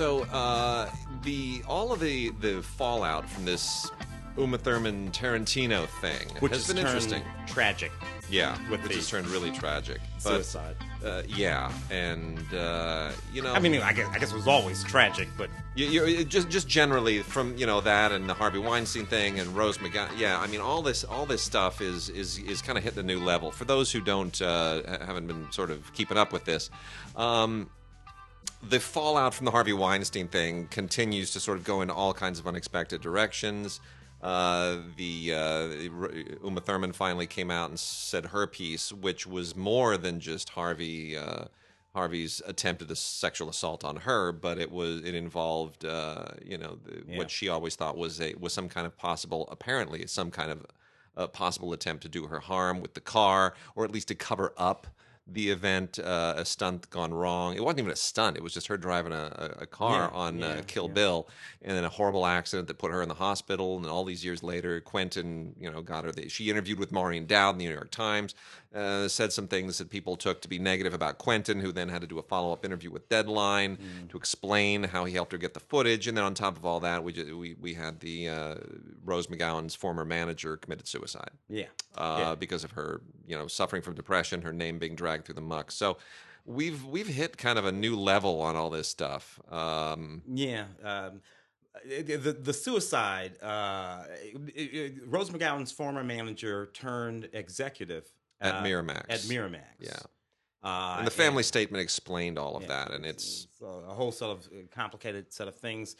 So uh, the all of the the fallout from this Uma Thurman Tarantino thing Which has been interesting. tragic. Yeah, with which the has turned really tragic. But, Suicide. Uh, yeah, and uh, you know, I mean, I guess, I guess it was always tragic, but You, you just just generally from you know that and the Harvey Weinstein thing and Rose McGowan. Yeah, I mean all this all this stuff is is is kind of hitting a new level. For those who don't uh, haven't been sort of keeping up with this, um, the fallout from the Harvey Weinstein thing continues to sort of go in all kinds of unexpected directions. Uh, the uh, Uma Thurman finally came out and said her piece, which was more than just Harvey uh, Harvey's attempted a sexual assault on her, but it was it involved uh, you know the, Yeah. what she always thought was a was some kind of possible apparently some kind of a possible attempt to do her harm with the car or at least to cover up the event uh, a stunt gone wrong. It wasn't even a stunt. It was just her driving a, a, car Yeah, on uh, kill yeah. bill and then a horrible accident that put her in the hospital and all these years later quentin you know got her the, she interviewed with maureen dowd in the new york times uh, said some things that people took to be negative about quentin who then had to do a follow-up interview with deadline Mm. to explain how he helped her get the footage and then on top of all that we just, we, we had the uh, rose mcgowan's former manager committed suicide yeah. uh, Yeah. because of her, you know, suffering from depression, her name being dragged through the muck. So we've we've hit kind of a new level on all this stuff. Um, Yeah. Um, the the suicide. Uh, it- it- Rose McGowan's former manager turned executive At uh, Miramax. At Miramax. Yeah. Uh, and the family statement explained all of yeah, that, and it's a a whole set of uh, complicated set of things,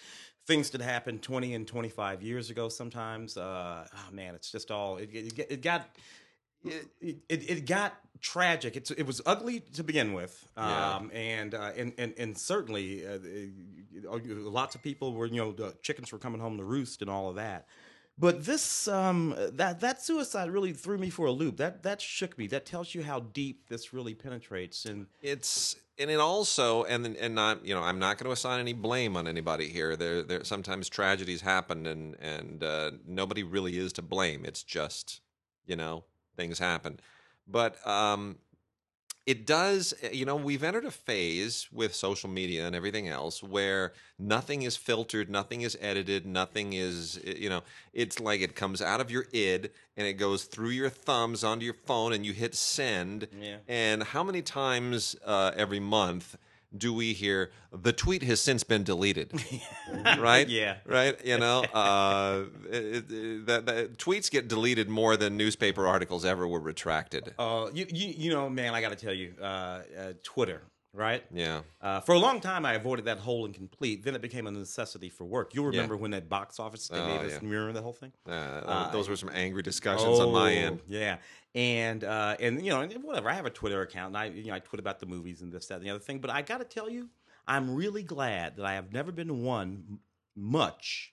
things that happened twenty and twenty five years ago. Sometimes, uh, oh man, it's just all it, it, it got. It, it, it got tragic. It's, it was ugly to begin with, Yeah. um, and, uh, and and and certainly uh, uh, lots of people were you know the chickens were coming home to roost and all of that. But this um, that that suicide really threw me for a loop. That that shook me. That tells you how deep this really penetrates. And it's and it also and and not you know I'm not going to assign any blame on anybody here. There there sometimes tragedies happen and and uh, nobody really is to blame. It's just you know things happen, but um, it does you know we've entered a phase with social media and everything else where nothing is filtered nothing is edited nothing is you know it's like it comes out of your id and it goes through your thumbs onto your phone and you hit send Yeah. and how many times uh, every month do we hear the tweet has since been deleted right Yeah. right you know uh, it, it, that, that tweets get deleted more than newspaper articles ever were retracted Uh, you, you, you know, man, I got to tell you, uh, uh, Twitter, right? yeah Uh, for a long time, I avoided that whole and complete. Then it became a necessity for work. Yeah. remember when that box office they Oh, made us yeah. mirror the whole thing. Uh, those were some angry discussions on my Oh, end. Yeah, and uh, and you know and whatever. I have a Twitter account, and I you know I tweet about the movies and this that and the other thing. But I got to tell you, I'm really glad that I have never been one much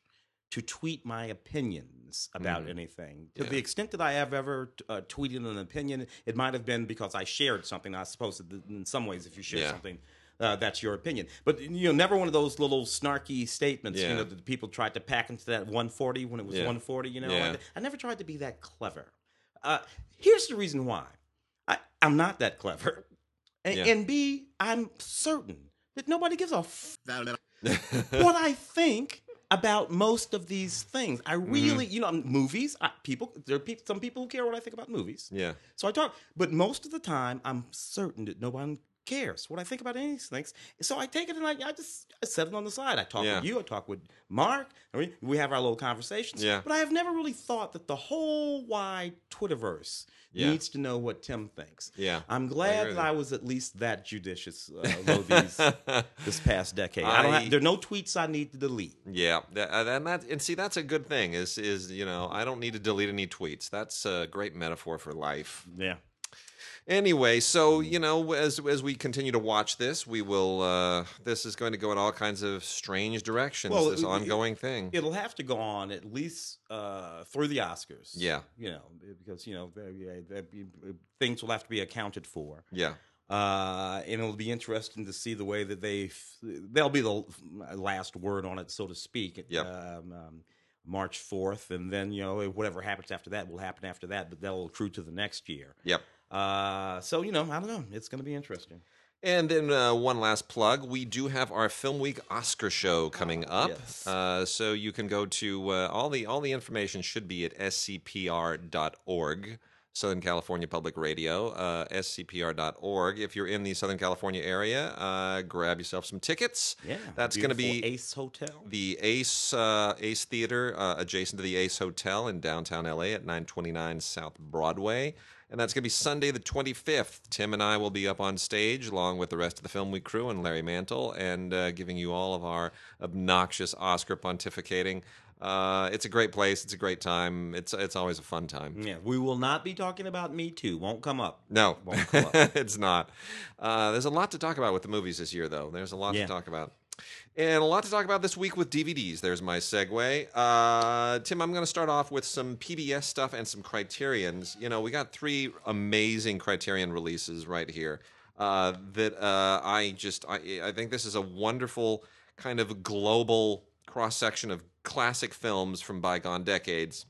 to tweet my opinions about Mhm. anything. To Yeah. the extent that I have ever uh, tweeted an opinion, it might have been because I shared something. I suppose that in some ways, if you share Yeah. something. Uh, that's your opinion, but you know, never one of those little snarky statements. Yeah. You know, that people tried to pack into that 140 when it was Yeah. 140. You know. I, I never tried to be that clever. Uh, here's the reason why. I, I'm not that clever. And, Yeah. and B, I'm certain that nobody gives a f- what I think about most of these things. I really, you know, movies, I, people, there are people, some people who care what I think about movies. yeah, So I talk, but most of the time, I'm certain that no one cares what I think about any of these things. So I take it and I, I just I set it on the side. I talk Yeah. with you, I talk with Mark. I mean, we have our little conversations. Yeah. But I have never really thought that the whole wide Twitterverse Yeah. needs to know what Tim thinks. yeah. I'm glad with that. I was at least that judicious uh, these this past decade. I, don't I- have, there are no tweets I need to delete. Yeah, uh, and that and see that's a good thing. Is is you know I don't need to delete any tweets. That's a great metaphor for life. Yeah. Anyway, so you know as as we continue to watch this, we will. Uh, this is going to go in all kinds of strange directions. Well, this it- ongoing thing. It'll have to go on at least uh, through the Oscars. Yeah. You know, because, you know, yeah, be- things will have to be accounted for. yeah, Uh, and it'll be interesting to see the way that they they'll be the last word on it, so to speak. Yep. Um, um, March 4th. And then, you know, whatever happens after that will happen after that, but that'll accrue to the next year. yep. Uh, so, you know, I don't know. It's going to be interesting. And then uh, one last plug: we do have our Film Week Oscar show coming up, yes. uh, so you can go to uh, all the all the information should be at scpr.org. Southern California Public Radio, uh, scpr.org. If you're in the Southern California area, uh, grab yourself some tickets. Yeah, that's going to be Ace Hotel. the Ace uh, Ace Theater uh, adjacent to the Ace Hotel in downtown LA at 929 South Broadway. And that's going to be Sunday the 25th. Tim and I will be up on stage along with the rest of the Film Week crew and Larry Mantle and uh, giving you all of our obnoxious Oscar pontificating. Uh, it's a great place. It's a great time. It's it's always a fun time. Yeah, we will not be talking about Me Too. Won't come up. No, Won't come up. it's not. Uh, there's a lot to talk about with the movies this year, though. There's a lot Yeah. to talk about. And a lot to talk about this week with DVDs. There's my segue. Uh, Tim, I'm going to start off with some PBS stuff and some Criterions. You know, we got three amazing Criterion releases right here uh, that uh, I just, I, I think this is a wonderful kind of global cross section of classic films from bygone decades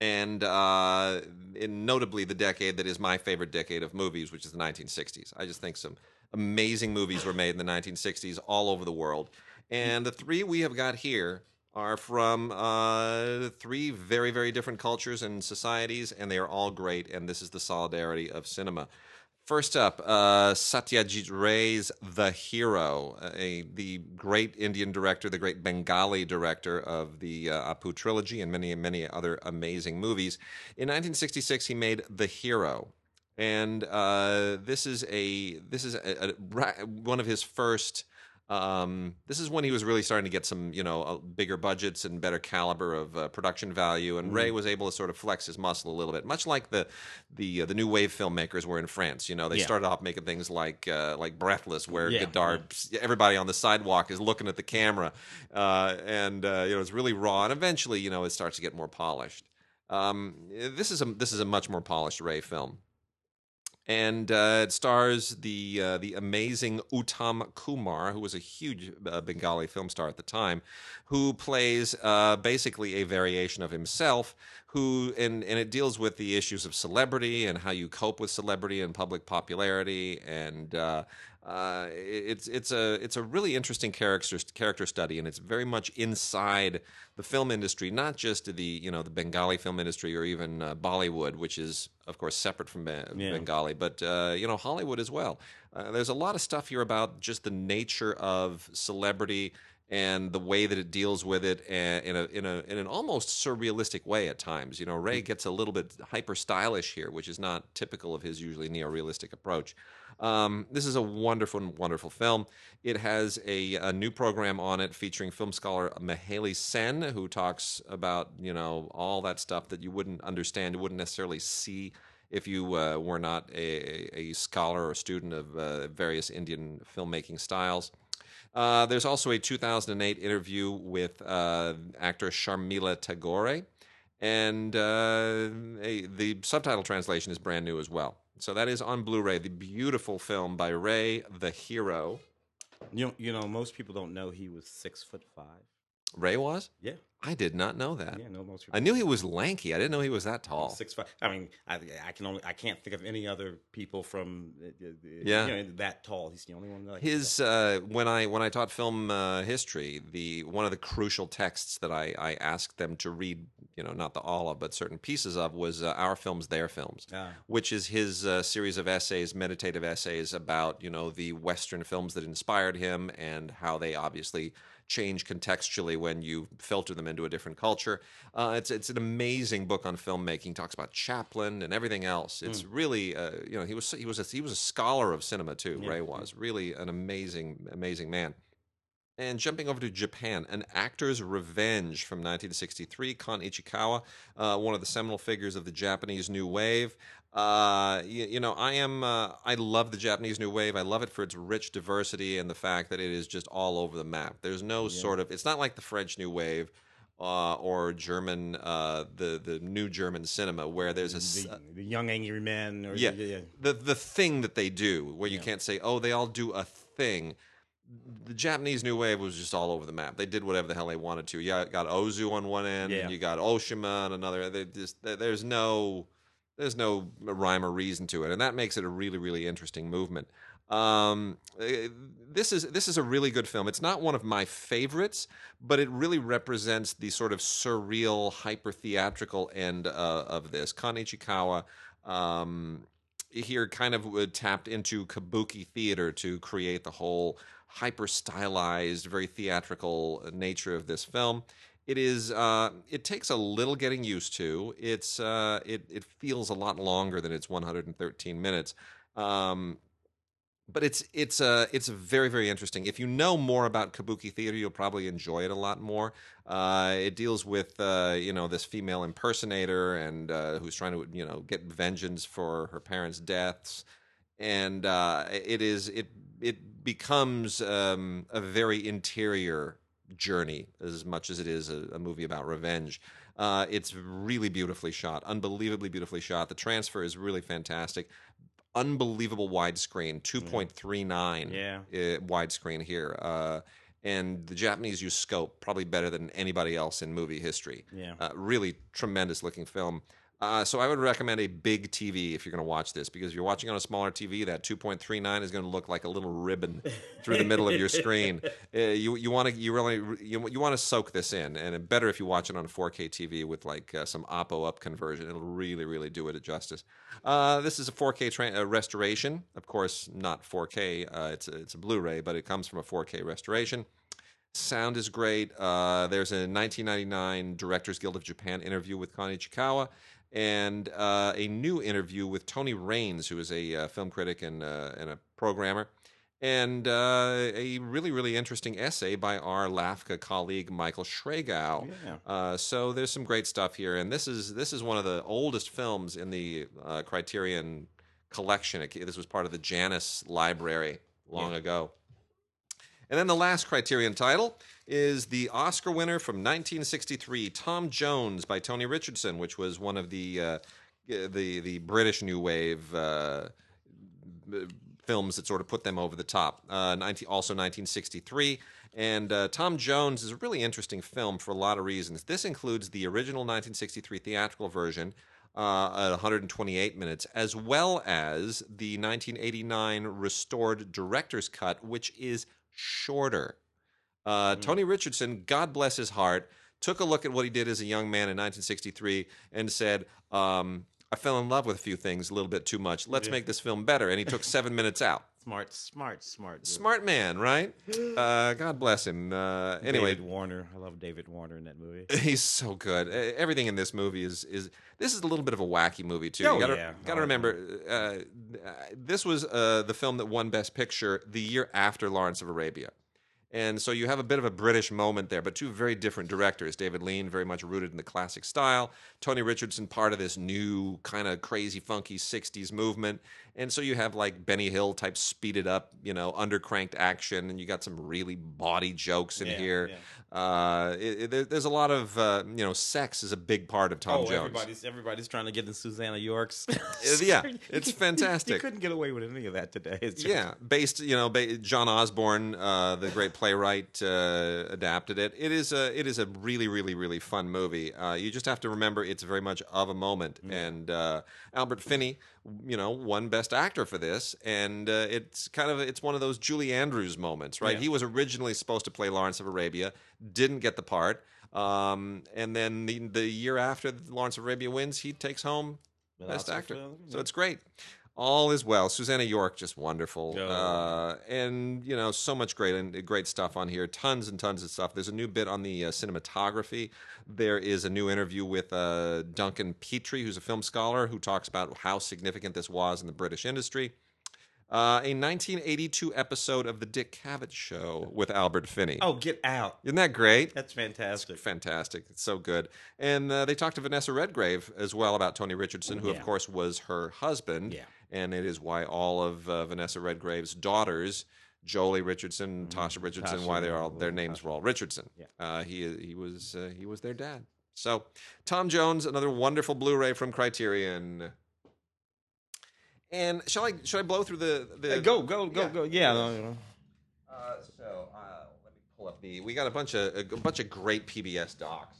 and uh, in notably the decade that is my favorite decade of movies, which is the 1960s. I just think some amazing movies were made in the 1960s all over the world, and the three we have got here are from uh, three very very different cultures and societies, and they are all great. And this is the solidarity of cinema. First up, uh, Satyajit Ray's The Hero, a, the great Indian director, the great Bengali director of the uh, Apu trilogy and many, many other amazing movies. In 1966, he made The Hero. And uh, this is a this is a, a, one of his first. Um, this is when he was really starting to get some, you know, uh, bigger budgets and better caliber of uh, production value. And Ray was able to sort of flex his muscle a little bit, much like the the uh, the new wave filmmakers were in France. You know, they Yeah. started off making things like uh, like Breathless, where Yeah, Godard, everybody on the sidewalk is looking at the camera, uh, and uh, you know it's really raw. And eventually, you know, it starts to get more polished. Um, this is a this is a much more polished Ray film and uh, it stars the uh, the amazing Uttam Kumar, who was a huge uh, Bengali film star at the time, who plays uh, basically a variation of himself. Who and and it deals with the issues of celebrity and how you cope with celebrity and public popularity, and uh, it's it's a it's a really interesting character character study, and it's very much inside the film industry, not just the you know the Bengali film industry or even uh, Bollywood, which is of course separate from Ben- Yeah. Bengali, but uh, you know Hollywood as well. Uh, there's a lot of stuff here about just the nature of celebrity and the way that it deals with it in a in a in an almost surrealistic way at times. You know, Ray gets a little bit hyper stylish here, which is not typical of his usually neo-realistic approach. Um, this is a wonderful, wonderful film. It has a, a new program on it featuring film scholar Meheli Sen, who talks about you know all that stuff that you wouldn't understand, you wouldn't necessarily see if you uh, were not a, a scholar or student of uh, various Indian filmmaking styles. Uh, there's also a 2008 interview with uh, actor Sharmila Tagore, and uh, a, the subtitle translation is brand new as well. So that is on Blu-ray. The beautiful film by Ray the Hero. You know, you know, most people don't know he was six foot five. Ray was? Yeah, I did not know that. yeah, no, most people. I knew he was lanky. I didn't know he was that tall. Six five. I mean, I, I can only I can't think of any other people from uh, uh, Yeah. you know, that tall. He's the only one. Like His uh, when I when I taught film uh, history, the one of the crucial texts that I, I asked them to read, you know, not the all of, but certain pieces of, was uh, our films, their films, Ah. which is his uh, series of essays, meditative essays about you know the Western films that inspired him and how they obviously change contextually when you filter them into a different culture. Uh, it's it's an amazing book on filmmaking. Talks about Chaplin and everything else. It's really uh, you know he was he was a, he was a scholar of cinema too. Yeah. Ray was really an amazing amazing man. And jumping over to Japan, An Actor's Revenge from 1963, Kon Ichikawa, uh, one of the seminal figures of the Japanese New Wave. Uh, you, you know, I am, uh, I love the Japanese New Wave. I love it for its rich diversity and the fact that it is just all over the map. There's no sort of, it's not like the French New Wave. Uh, or German, uh, the the new German cinema, where there's a the, the young angry men. Or yeah, the, yeah. the the thing that they do, where you can't say, oh, they all do a thing. The Japanese New Wave was just all over the map. They did whatever the hell they wanted to. You got Ozu on one end, Yeah. and you got Oshima on another. They just there's no there's no rhyme or reason to it, and that makes it a really really interesting movement. Um, uh, this is this is a really good film. It's not one of my favorites, but it really represents the sort of surreal, hyper theatrical end uh, of this. Kon Ichikawa um, here kind of uh, tapped into kabuki theater to create the whole hyper stylized, very theatrical nature of this film. It is. Uh, it takes a little getting used to. It's. Uh, it. It feels a lot longer than its 113 minutes. Um, but it's it's uh it's very very interesting. If you know more about kabuki theater, you'll probably enjoy it a lot more. Uh, it deals with uh, you know this female impersonator and uh, who's trying to you know get vengeance for her parents' deaths, and uh, it is it it becomes um, a very interior journey as much as it is a, a movie about revenge. Uh, it's really beautifully shot, unbelievably beautifully shot. The transfer is really fantastic unbelievable widescreen, 2.39 Yeah. uh, widescreen here. Uh, and the Japanese use scope probably better than anybody else in movie history. Yeah. Uh, really tremendous looking film. Uh, so I would recommend a big TV if you're going to watch this because if you're watching on a smaller TV, that 2.39 is going to look like a little ribbon through the middle of your screen. Uh, you you want to you really you, you want to soak this in, and better if you watch it on a 4K TV with like uh, some Oppo up conversion. It'll really really do it a justice. Uh, this is a 4K tra- uh, restoration, of course, not 4K. Uh, it's a, it's a Blu-ray, but it comes from a 4K restoration. Sound is great. Uh, there's a 1999 Directors Guild of Japan interview with Kon Ichikawa and uh, a new interview with Tony Rayns, who is a uh, film critic and, uh, and a programmer, and uh, a really, really interesting essay by our LAFCA colleague Michael Sragow. Yeah. Uh, so there's some great stuff here, and this is this is one of the oldest films in the uh, Criterion collection. It- This was part of the Janus library long Yeah. ago. And then the last Criterion title is the Oscar winner from 1963, Tom Jones by Tony Richardson, which was one of the uh, the the British New Wave uh, films that sort of put them over the top. Uh, 19, also 1963. And uh, Tom Jones is a really interesting film for a lot of reasons. This includes the original 1963 theatrical version uh, at 128 minutes, as well as the 1989 restored director's cut, which is shorter. Uh, Tony Richardson, God bless his heart, took a look at what he did as a young man in 1963 and said, um, I fell in love with a few things a little bit too much. Let's make this film better. And he took seven minutes out. Smart, smart, smart. dude. Smart man, right? Uh, God bless him. Uh, anyway, David Warner. I love David Warner in that movie. he's so good. Uh, Everything in this movie is is this is a little bit of a wacky movie too. Oh, you gotta, yeah. gotta Oh, remember, uh, uh, this was uh, the film that won Best Picture the year after Lawrence of Arabia. And so you have a bit of a British moment there, but two very different directors. David Lean, very much rooted in the classic style. Tony Richardson, part of this new kind of crazy, funky 60s movement. And so you have like Benny Hill type speeded up, you know, undercranked action, and you got some really baudy jokes in Yeah, here. yeah. Uh, it, it- there- there's a lot of, uh, you know, sex is a big part of Tom oh, Jones. everybody's everybody's trying to get in Susannah York's. yeah, it's fantastic. You couldn't get away with any of that today. It's just- Yeah, based you know, ba- John Osborne, uh, the great playwright, uh, adapted it. It is a it is a really really really fun movie. Uh, you just have to remember it's very much of a moment, and uh, Albert Finney, you know, won Best Actor for this, and uh, it's kind of it's one of those Julie Andrews moments, right? Yeah. He was originally supposed to play Lawrence of Arabia, didn't get the part. Um, and then the, the year after Lawrence of Arabia wins, he takes home Best actor. So it's great. All is well. Susannah York, just wonderful, Oh. uh, and you know so much great and great stuff on here. Tons and tons of stuff. There's a new bit on the uh, cinematography. There is a new interview with uh, Duncan Petrie, who's a film scholar, who talks about how significant this was in the British industry. Uh, a 1982 episode of the Dick Cavett Show with Albert Finney. Oh, get out! Isn't that great? That's fantastic. fantastic. It's so good. And uh, they talked to Vanessa Redgrave as well about Tony Richardson, who, Yeah. of course, was her husband. Yeah. And it is why all of uh, Vanessa Redgrave's daughters, Joely Richardson, Tasha Richardson, Mm-hmm. Tasha, why they are all, their names were all Richardson. Yeah. Uh, he he was uh, he was their dad. So Tom Jones, another wonderful Blu-ray from Criterion. And shall I should I blow through the the Hey, go, go, go, Yeah. go. Yeah. no, uh, so uh, let me pull up the. We got a bunch of a bunch of great PBS docs.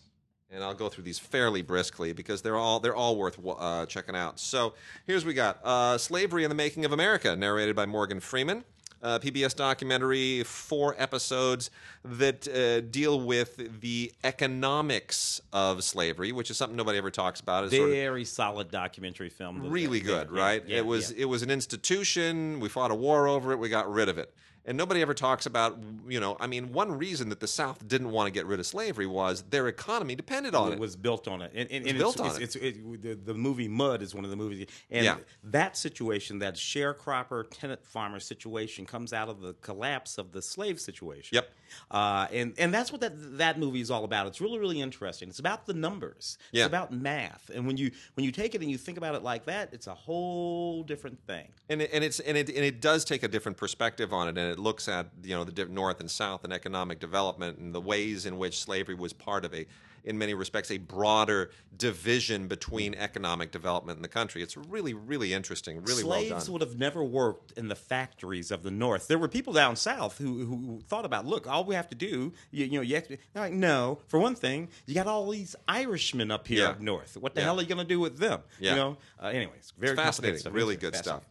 And I'll go through these fairly briskly because they're all they're all worth uh, checking out. So here's what we got: uh, "Slavery and the Making of America," narrated by Morgan Freeman. Uh, PBS documentary, four episodes that uh, deal with the economics of slavery, which is something nobody ever talks about. It's sort of- Very solid documentary film. really good, yeah, right? yeah, it was yeah. it was an institution. We fought a war over it. We got rid of it. And nobody ever talks about, you know, I mean, one reason that the South didn't want to get rid of slavery was their economy depended on it it. was built on it, and, and, and built it's, on it's, It's, it, the, the movie Mud is one of the movies, and Yeah. that situation, that sharecropper tenant farmer situation, comes out of the collapse of the slave situation. Yep. Uh, and and that's what that that movie is all about. It's really really interesting. It's about the numbers. Yeah. It's about math, and when you when you take it and you think about it like that, it's a whole different thing. and it, and it's and it and it does take a different perspective on it, and it looks at you know the North and South and economic development and the ways in which slavery was part of a, in many respects, a broader division between economic development in the country. It's really really interesting, really well Slaves done. would have never worked in the factories of the North. There were people down south who, who thought about, look, all we have to do, you, you know, you have to, like, no. For one thing, you got all these Irishmen up here Yeah. up north. What the Yeah. hell are you going to do with them? Yeah. You know. Uh, anyways, very complicated fascinating, really It's good stuff.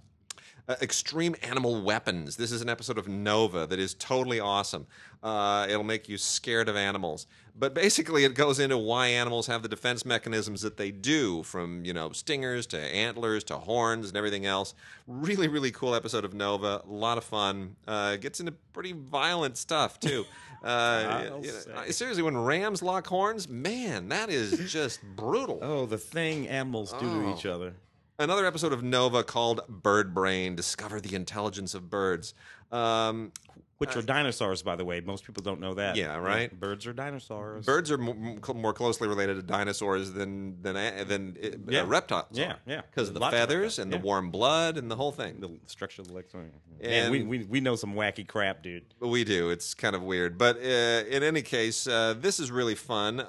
Uh, Extreme Animal Weapons. This is an episode of Nova that is totally awesome. Uh, it'll make you scared of animals, but basically it goes into why animals have the defense mechanisms that they do, from you know stingers to antlers to horns and everything else. Really, really cool episode of Nova. A lot of fun. Uh, gets into pretty violent stuff too. Uh, you know, seriously, when rams lock horns, man, that is just brutal. Oh, the thing animals do to Oh. each other. Another episode of Nova called Bird Brain Discover the Intelligence of Birds. Um, Which are dinosaurs, by the way. Most people don't know that. Yeah, right? Birds are dinosaurs. birds are m- m- more closely related to dinosaurs than than a- than uh, Yeah. reptiles. Yeah, yeah. Because of the Lots of feathers reptiles, and yeah. the warm blood and the whole thing. the structure of the legs. Man, we, we, we know some wacky crap, dude. We do. It's kind of weird, but uh, in any case, uh, this is really fun.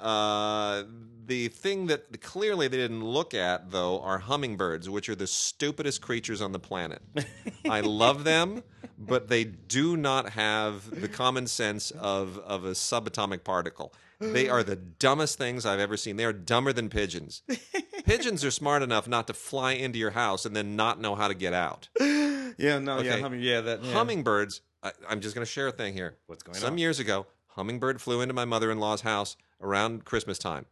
The thing that clearly they didn't look at, though, are hummingbirds, which are the stupidest creatures on the planet. I love them, but they do not have the common sense of of a subatomic particle. They are the dumbest things I've ever seen. They are dumber than pigeons. Pigeons are smart enough not to fly into your house and then not know how to get out. Yeah, no, Okay. yeah, humming, yeah, that yeah. Hummingbirds, I, I'm just going to share a thing here. What's going Some on? Some years ago, hummingbird flew into my mother in law's house around Christmas time,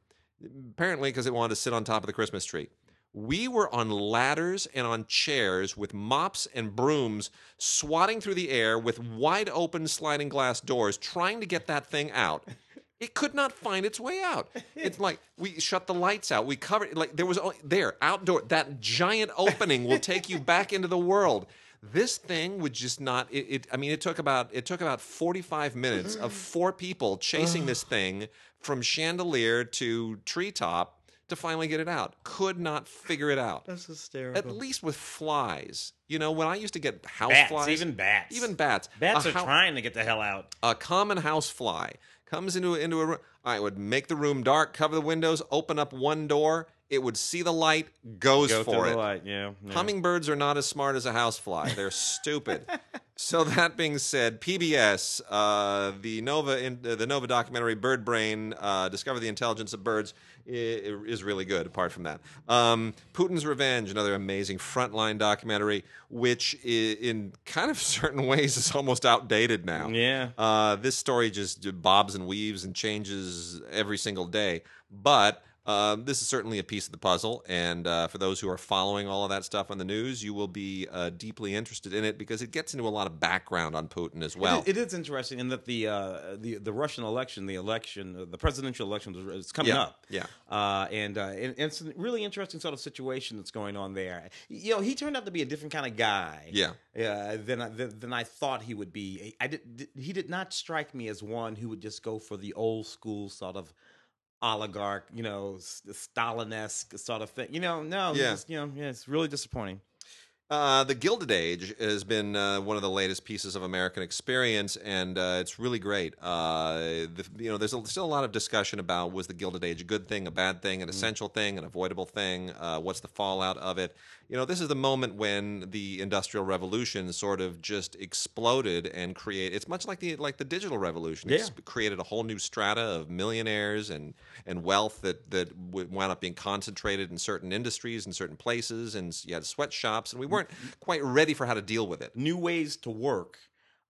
apparently because it wanted to sit on top of the Christmas tree. We were on ladders and on chairs with mops and brooms swatting through the air with wide open sliding glass doors trying to get that thing out. It could not find its way out. It's like we shut the lights out. We covered like there was there outdoor that giant opening will take you back into the world. This thing would just not. It, it I mean, it took about it took about forty five minutes of four people chasing this thing from chandelier to treetop to finally get it out. Could not figure it out. That's hysterical. At least with flies, you know, when I used to get house bats, flies, even bats, even bats, bats a are hou- trying to get the hell out. a common house fly comes into into a room. I would make the room dark, cover the windows, open up one door. It would see the light, goes Go for it. the light, yeah. yeah. Hummingbirds are not as smart as a housefly. They're stupid. So that being said, PBS, uh, the Nova, in, uh, the Nova documentary "Bird Brain: uh, Discover the Intelligence of Birds" is really good. Apart from that, um, Putin's Revenge, another amazing frontline documentary, which in kind of certain ways is almost outdated now. Yeah. Uh, this story just bobs and weaves and changes every single day, but. Um, this is certainly a piece of the puzzle, and uh, for those who are following all of that stuff on the news, you will be uh, deeply interested in it because it gets into a lot of background on Putin as well. It, it is interesting in that the uh, the the Russian election, the election, uh, the presidential election is, is coming Yeah, up. yeah. uh, and, uh, and and it's a really interesting sort of situation that's going on there. You know, he turned out to be a different kind of guy. Yeah. than I, than, than I thought he would be. I did, did- he did not strike me as one who would just go for the old school sort of oligarch, you know, Stalin-esque sort of thing. You know, no, Yeah. just, you know, yeah, it's really disappointing. Uh, the Gilded Age has been uh, one of the latest pieces of American experience, and uh, it's really great. Uh, the, you know, there's a, still a lot of discussion about was the Gilded Age a good thing, a bad thing, an essential thing, an avoidable thing. Uh, what's the fallout of it? You know, this is the moment when the Industrial Revolution sort of just exploded and create. It's much like the like the digital revolution. It's Yeah. created a whole new strata of millionaires and and wealth that that wound up being concentrated in certain industries and certain places, and you had sweatshops, and we weren't quite ready for how to deal with it. New ways to work.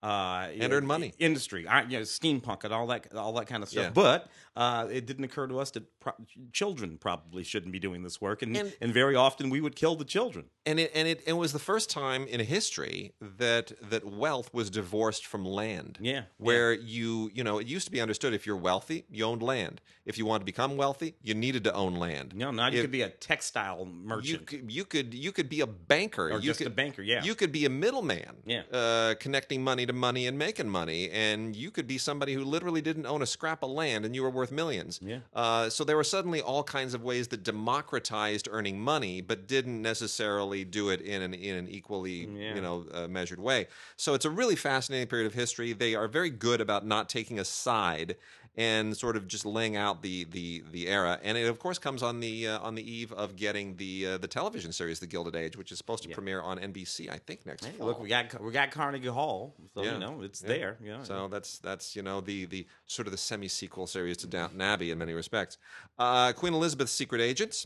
Uh, you And know, earn money. industry, I, you know, steampunk, and all that, all that kind of stuff. Yeah. But uh, it didn't occur to us that pro- children probably shouldn't be doing this work, and, And- and very often we would kill the children. And it and it, it was the first time in history that that wealth was divorced from land. Yeah, Where you you know it used to be understood if you're wealthy you owned land. If you wanted to become wealthy you needed to own land. No, now you could be a textile You merchant. could, you could you could be a banker Or you just could, a banker, yeah. you could be a middleman Yeah. uh, connecting money to money and making money and you could be somebody who literally didn't own a scrap of land and you were worth millions Yeah. uh, so there were suddenly all kinds of ways that democratized earning money but didn't necessarily do it in an in an equally Yeah. you know uh, measured way so it's a really fascinating period of history they are very good about not taking a side and sort of just laying out the the the era and it of course comes on the uh, on the eve of getting the uh, the television series the gilded age which is supposed to Yeah. premiere on NBC I think next Hey, fall. look, we got we got Carnegie Hall, so Yeah. you know it's Yeah. there. Know, So that's that's you know the the sort of the semi sequel series to Downton Abbey in many respects. Uh, Queen Elizabeth's Secret Agents,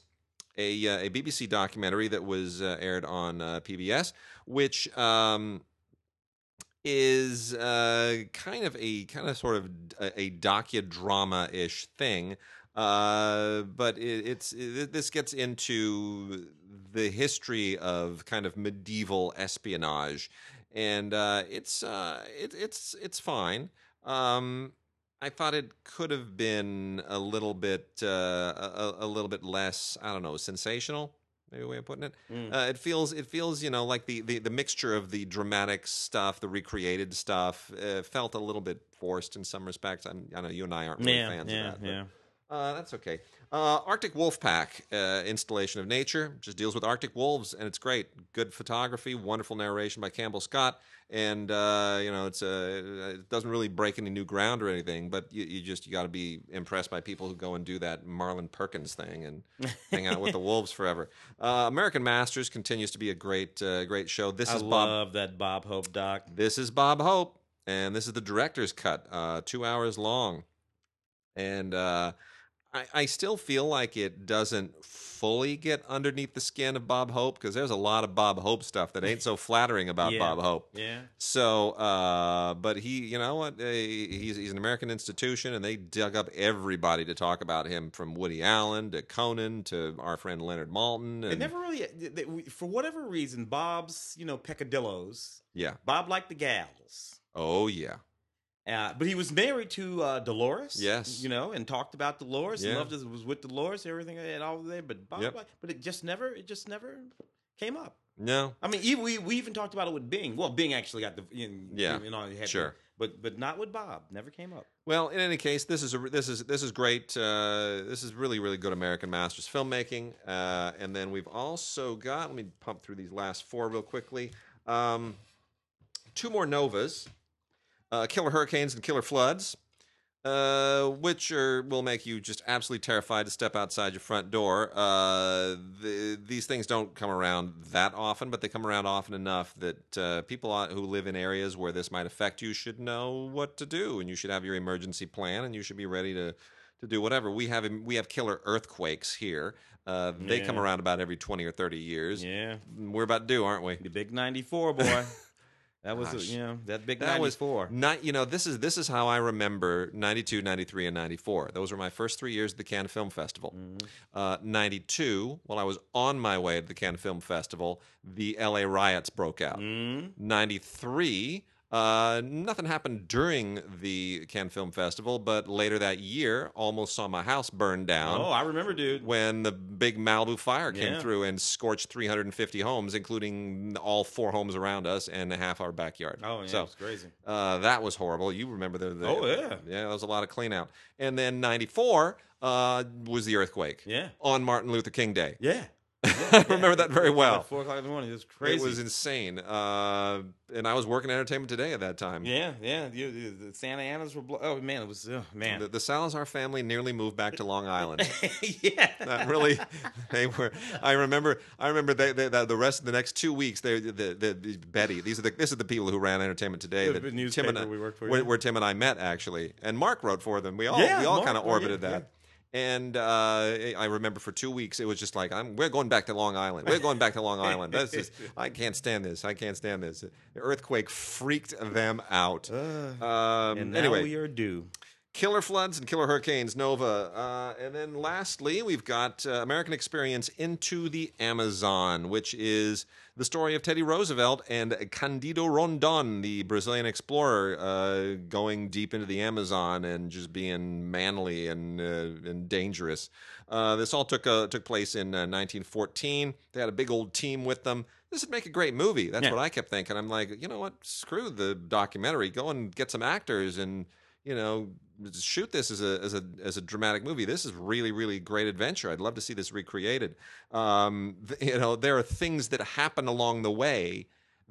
a uh, a BBC documentary that was uh, aired on uh, PBS, which um, is uh, kind of a kind of sort of a, a docudrama ish thing. Uh, but it, it's it, this gets into the history of kind of medieval espionage, and uh, it's uh, it, it's it's fine. Um, I thought it could have been a little bit uh, a, a little bit less. I don't know, sensational. Maybe a way of putting it. Mm. Uh, it feels it feels you know like the, the, the mixture of the dramatic stuff, the recreated stuff, uh, felt a little bit forced in some respects. I'm, I know you and I aren't really yeah, fans yeah, of that. yeah. Uh, that's okay. Uh, Arctic Wolf Pack uh, installation of nature just deals with Arctic wolves, and it's great. Good photography, wonderful narration by Campbell Scott, and uh, you know it's uh, it doesn't really break any new ground or anything, but you, you just you got to be impressed by people who go and do that Marlin Perkins thing and hang out with the wolves forever. Uh, American Masters continues to be a great uh, great show. This I is Bob love that Bob Hope doc. this is Bob Hope, and this is the director's cut, uh, two hours long. And uh, I, I still feel like it doesn't fully get underneath the skin of Bob Hope because there's a lot of Bob Hope stuff that ain't so flattering about Yeah. Bob Hope. Yeah, So, uh, but he, you know what? Uh, he's he's an American institution, and they dug up everybody to talk about him, from Woody Allen to Conan to our friend Leonard Maltin. it And, never really, they- they- we- for whatever reason, Bob's you know peccadillos. yeah. Bob liked the gals. Oh yeah. Uh, but he was married to uh, Dolores. Yes. you know, and talked about Dolores and Yeah. loved was with Dolores, everything and all there. But Bob, Yep. liked- but it just never, it just never came up. No. I mean, even, we we even talked about it with Bing. Well, Bing actually got the in, Yeah, you know, sure. but but not with Bob. Never came up. Well, in any case, this is a, this is this is great. Uh, this is really really good American Masters filmmaking. Uh, and then we've also got. Let me pump through these last four real quickly. Um, two more novas, uh, Killer Hurricanes and Killer Floods, uh, which are will make you just absolutely terrified to step outside your front door. Uh, the, these things don't come around that often, but they come around often enough that uh, people who live in areas where this might affect you should know what to do, and you should have your emergency plan, and you should be ready to to do whatever. We have we have killer earthquakes here. Uh, they come around about every twenty or thirty years. Yeah, We're about to do, aren't we? the big ninety four boy. that was Gosh. you know that big That ninety was four. Not, you know, this is this is how I remember 92, 93, and 94. Those were my first three years at the Cannes Film Festival. Uh, 92, while I was on my way to the Cannes Film Festival, the LA riots broke out. Mm. 93, uh, nothing happened during the Cannes Film Festival, but later that year, almost saw my house burn down Oh, I remember, dude. when the big Malibu fire came Yeah. through and scorched 350 homes, including all four homes around us and half our backyard. Oh yeah, so it's crazy. uh, that was horrible. You remember the, the Oh, yeah. yeah, that was a lot of clean out. And then '94 uh, was the earthquake Yeah, on Martin Luther King Day. yeah. I remember that very well. At four o'clock in the morning. It was crazy. It was insane. Uh, and I was working Entertainment Today at that time. yeah, yeah. You, you- the Santa Anas were. Blo- oh man, it was. Oh, man. The, the Salazar family nearly moved back to Long Island. yeah. That really, they were. I remember. I remember they, they, the rest of the next two weeks. They, the, the, the Betty. These are the this is the people who ran Entertainment Today. The that newspaper Tim and I, we worked for, where, where Tim and I met actually, and Mark wrote for them. We all Yeah, we all kind of oh, orbited yeah. that. And uh, I remember for two weeks it was just like I'm. We're going back to Long Island. We're going back to Long Island. That's just. I can't stand this. I can't stand this. The earthquake freaked them out. um, And now anyway, we are due. Killer floods and killer hurricanes, Nova. Uh, and then lastly, we've got uh, American Experience Into the Amazon, which is the story of Teddy Roosevelt and Candido Rondon, the Brazilian explorer, uh, going deep into the Amazon and just being manly and, uh, and dangerous. Uh, this all took, uh, took place in uh, 1914. They had a big old team with them. This would make a great movie. That's Yeah. what I kept thinking. I'm like, you know what? Screw the documentary. Go and get some actors and you know shoot this as a as a as a dramatic movie. This is really really great adventure. I'd love to see this recreated. Um, th- you know, there are things that happen along the way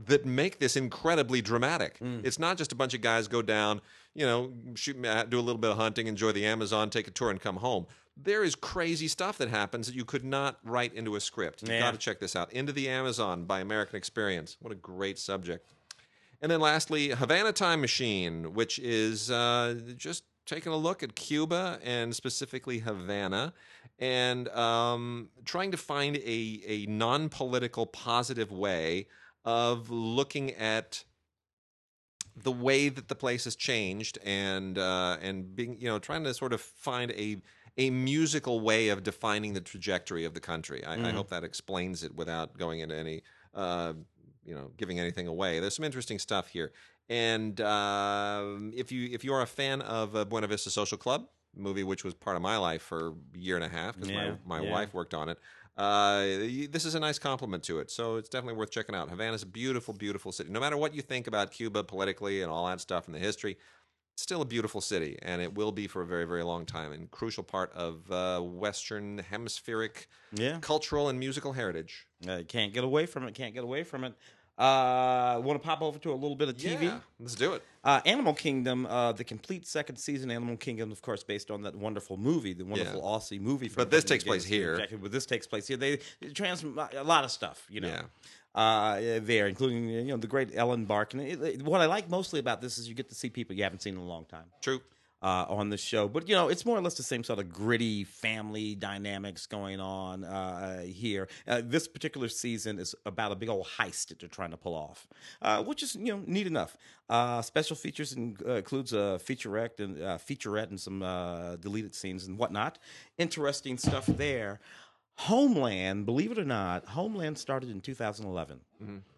that make this incredibly dramatic. It's not just a bunch of guys go down, you know, shoot, do a little bit of hunting, enjoy the Amazon, take a tour, and come home. There is crazy stuff that happens that you could not write into a script. You Yeah. got to check this out. Into the Amazon by American Experience. What a great subject. And then lastly, Havana Time Machine, which is uh, just taking a look at Cuba and specifically Havana and um, trying to find a, a non political positive way of looking at the way that the place has changed and uh, and being you know trying to sort of find a a musical way of defining the trajectory of the country. I, I hope that explains it without going into any uh, you know giving anything away. There's some interesting stuff here, and um if you if you are a fan of uh, Buena Vista Social Club movie, which was part of my life for a year and a half because Yeah, my my yeah. wife worked on it. Uh, this is a nice compliment to it, so it's definitely worth checking out. Havana's a beautiful, beautiful city. No matter what you think about Cuba politically and all that stuff and the history, it's still a beautiful city, and it will be for a very, very long time, and crucial part of uh, Western hemispheric Yeah. cultural and musical heritage. Uh, can't get away from it. Can't get away from it. Uh, want to pop over to a little bit of TV? Yeah, let's do it. Uh, Animal Kingdom, uh, the complete second season. Animal Kingdom, of course, based on that wonderful movie, the wonderful Yeah. Aussie movie. From But this takes place here. Exactly, but this takes place here. They trans a lot of stuff, you know. Yeah. Uh, there, including you know the great Ellen Barkin. It, it- what I like mostly about this is you get to see people you haven't seen in a long time True. Uh, on the show. But you know, it's more or less the same sort of gritty family dynamics going on uh, here. Uh, this particular season is about a big old heist that they're trying to pull off, uh, which is you know neat enough. Uh, special features in, uh, includes a featurette and uh, featurette and some uh, deleted scenes and whatnot. Interesting stuff there. Homeland, believe it or not, Homeland started in 2011.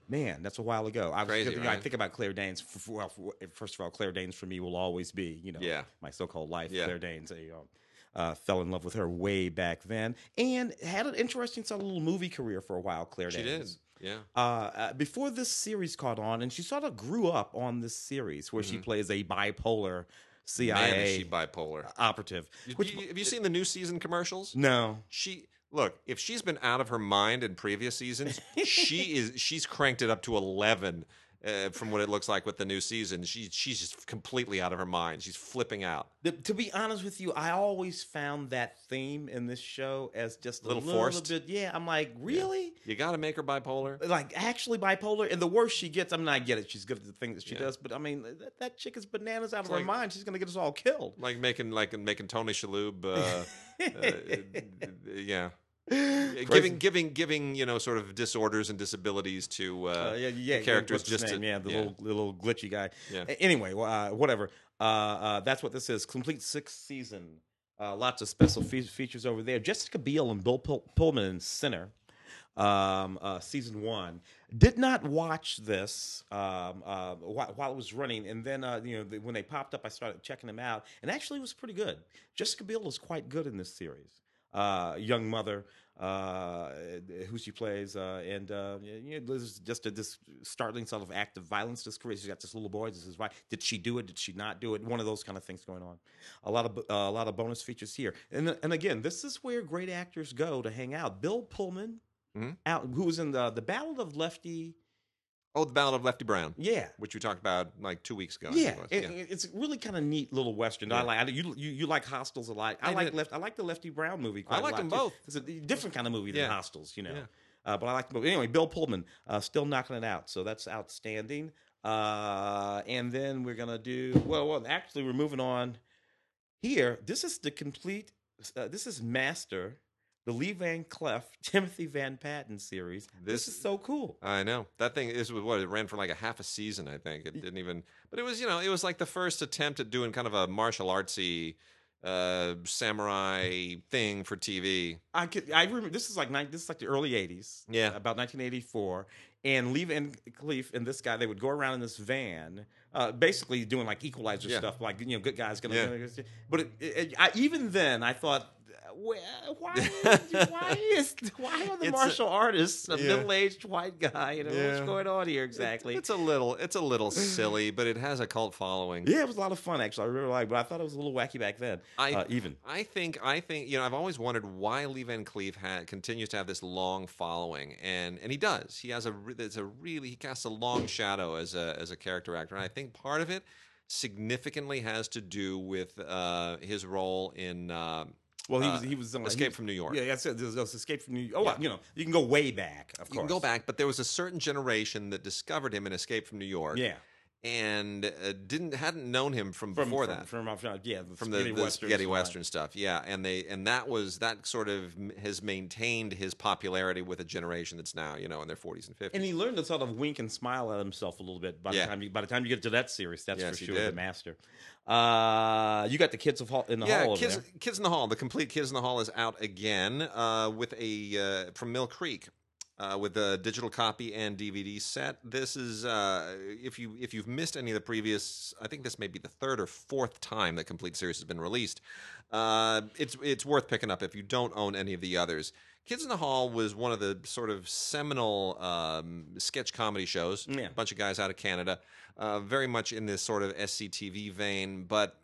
Man, that's a while ago. I was Crazy, you know, I think about Claire Danes. f- f- Well, f- first of all, Claire Danes for me will always be, you know, Yeah. my so-called life. Yeah. Claire Danes. I um, uh, fell in love with her way back then, and had an interesting sort of little movie career for a while. Claire She did. Danes. Yeah. Uh, uh, before this series caught on, and she sort of grew up on this series where she plays a bipolar CIA Mm-hmm. Man, bipolar. operative. Which You- have you seen the new season commercials? no, She look if she's been out of her mind in previous seasons, she is she's cranked it up to eleven. Uh, from what it looks like with the new season, she she's just completely out of her mind. She's flipping out. The- to be honest with you, I always found that theme in this show as just a Little little, forced? bit. Yeah, I'm like, really? You got to make her bipolar. Like actually bipolar, and the worse she gets, I mean, I get it. She's good at the thing that she Yeah. does, but I mean, that, that chick is bananas out of like- her mind. She's gonna get us all killed. Like making like making Tony Shalhoub, uh, uh, yeah, giving giving giving you know sort of disorders and disabilities to uh, Uh, yeah, yeah, the characters just to yeah, the yeah. little little glitchy guy. Yeah. Anyway, uh, whatever. Uh, uh, that's what this is. Complete sixth season. Uh, lots of special fe- features over there. Jessica Biel and Bill Pul- Pullman in Sinner. Um, uh, season one. Did not watch this um, uh, while, while it was running, and then uh, you know the, when they popped up, I started checking them out, and actually it was pretty good. Jessica Biel is quite good in this series. Uh, young mother, uh, who she plays, uh, and uh, you know, there's just a, this startling sort of act of violence. This career, she's got this little boy. This is why did she do it? Did she not do it? One of those kind of things going on. A lot of uh, a lot of bonus features here, and and again, this is where great actors go to hang out. Bill Pullman Mhm. Al, who was in the the Ballad of Lefty. Oh, the Ballad of Lefty Brown, Yeah, which we talked about like two weeks ago. Yeah, it it- it's really kind of neat little western. I like I, you, you. You like Hostiles a lot. I, I like left. I like the Lefty Brown movie. Quite I lot, them too. both. It's a different kind of movie than Yeah. Hostiles, you know. Yeah. Uh, but I like them both. Anyway, Bill Pullman uh, still knocking it out, so that's outstanding. Uh, and then we're gonna do well. Well, actually, we're moving on here. This is the complete. Uh, this is Master, the Lee Van Cleef, Timothy Van Patten series. This, This- is so cool. I know that thing. This was what it ran for like a half a season. I think it didn't even. But it was you know it was like the first attempt at doing kind of a martial artsy uh samurai thing for TV. I could. I remember this is like this is like the early '80s. Yeah. about 1984. And Lee Van Cleef and this guy, they would go around in this van, uh, basically doing like equalizer Yeah. stuff, like you know, good guys gonna. Yeah. But it, it, I, even then, I thought, why, why, why is why are the It's a- martial artists a Yeah. middle-aged white guy? You know what's going on here exactly? It's a little it's a little silly, but it has a cult following. yeah, it was a lot of fun actually. I really like, but I thought it was a little wacky back then. I- uh, even I think I think you know I've always wondered why Lee Van Cleef ha continues to have this long following, and and he does. He has a there's a really he casts a long shadow as a as a character actor, and I think part of it significantly has to do with uh, his role in. Uh, well, he uh, was he was uh, he Escape was- from New York. Yeah, that's it. There's, there's Escape from New York. Oh, Yeah. you know, you can go way back. Of course, you can go back, but there was a certain generation that discovered him in Escape from New York, Yeah. And uh, didn't hadn't known him from, from before from, that. from, from, yeah the from the, the western spaghetti western stuff. Yeah, and they and that was that sort of has maintained his popularity with a generation that's now you know in their 40s and 50s. and he learned to sort of wink and smile at himself a little bit by Yeah. the time you by the time you get to that series that's Yes, for sure the master uh you got the kids of hall in the yeah, hall kids, kids in the hall. The complete Kids in the Hall is out again uh, with a uh, from Mill Creek. Uh, with the digital copy and DVD set. This is uh, if you if you've missed any of the previous, I think this may be the third or fourth time that complete series has been released. Uh, it's it's worth picking up if you don't own any of the others. Kids in the Hall was one of the sort of seminal um, sketch comedy shows. Yeah. A bunch of guys out of Canada, uh, very much in this sort of SCTV vein, but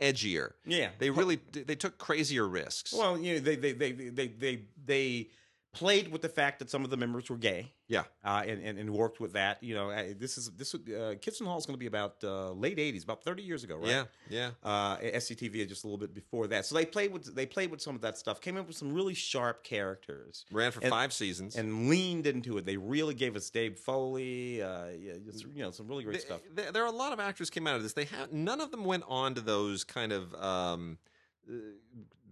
edgier. yeah They really they took crazier risks. well you know they they they they they they played with the fact that some of the members were gay yeah, uh, and, and and worked with that. You know, this is this uh, Kitchen Hall is going to be about uh, late '80s, about 30 years ago, right? yeah, yeah. Uh, SCTV just a little bit before that. So they played with they played with some of that stuff. Came up with some really sharp characters Ran for And- five seasons. and leaned into it. They really gave us Dave Foley, uh, yeah, just, you know, some really great stuff. th- there are a lot of actors came out of this. They have none of them went on to those kind of um, uh,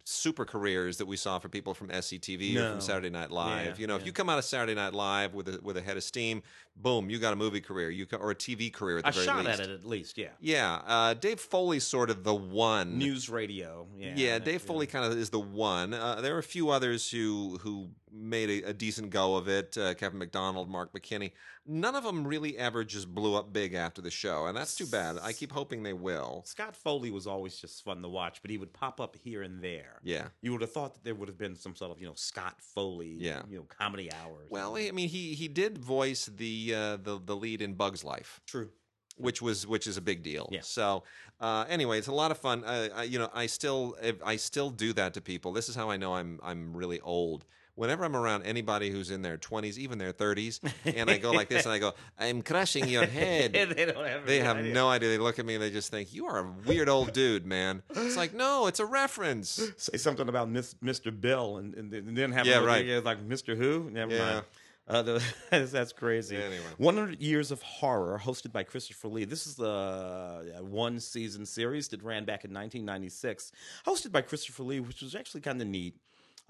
super careers that we saw for people from SCTV or from Saturday Night Live. Yeah, you know, if you come out of Saturday Night Live with a, with a head of steam, boom, you got a movie career, you ca- or a TV career at the A very shot least. at it at least, yeah. Yeah, uh, Dave Foley's sort of the one. News radio, yeah. Yeah, Dave Foley kind of is the one. Uh, there are a few others who who made a, a decent go of it. Uh, Kevin McDonald, Mark McKinney. None of them really ever just blew up big after the show, and that's too bad. I keep hoping they will. Scott Foley was always just fun to watch, but he would pop up here and there. Yeah. You would have thought that there would have been some sort of, you know, Scott Foley, Yeah. you know, comedy hours. Well, I mean, he he did voice the uh, the the lead in Bugs Life. true. which was which is a big deal. Yeah. So uh, anyway, it's a lot of fun. Uh, I, you know, I still I still do that to people. This is how I know I'm I'm really old. Whenever I'm around anybody who's in their 20s, even their 30s, and I go like this, and I go, "I'm crushing your head." they don't have They have idea. no idea. They look at me and they just think, "You are a weird old dude, man." It's like, no, it's a reference. say something about Miss, Mr. Bill and, and, and then have Yeah, another- right. yeah, like Mr. Who? Never Yeah. mind. Uh, the, that's crazy. Anyway. 100 Years of Horror, hosted by Christopher Lee. This is the uh, one season series that ran back in 1996, hosted by Christopher Lee, which was actually kind of neat.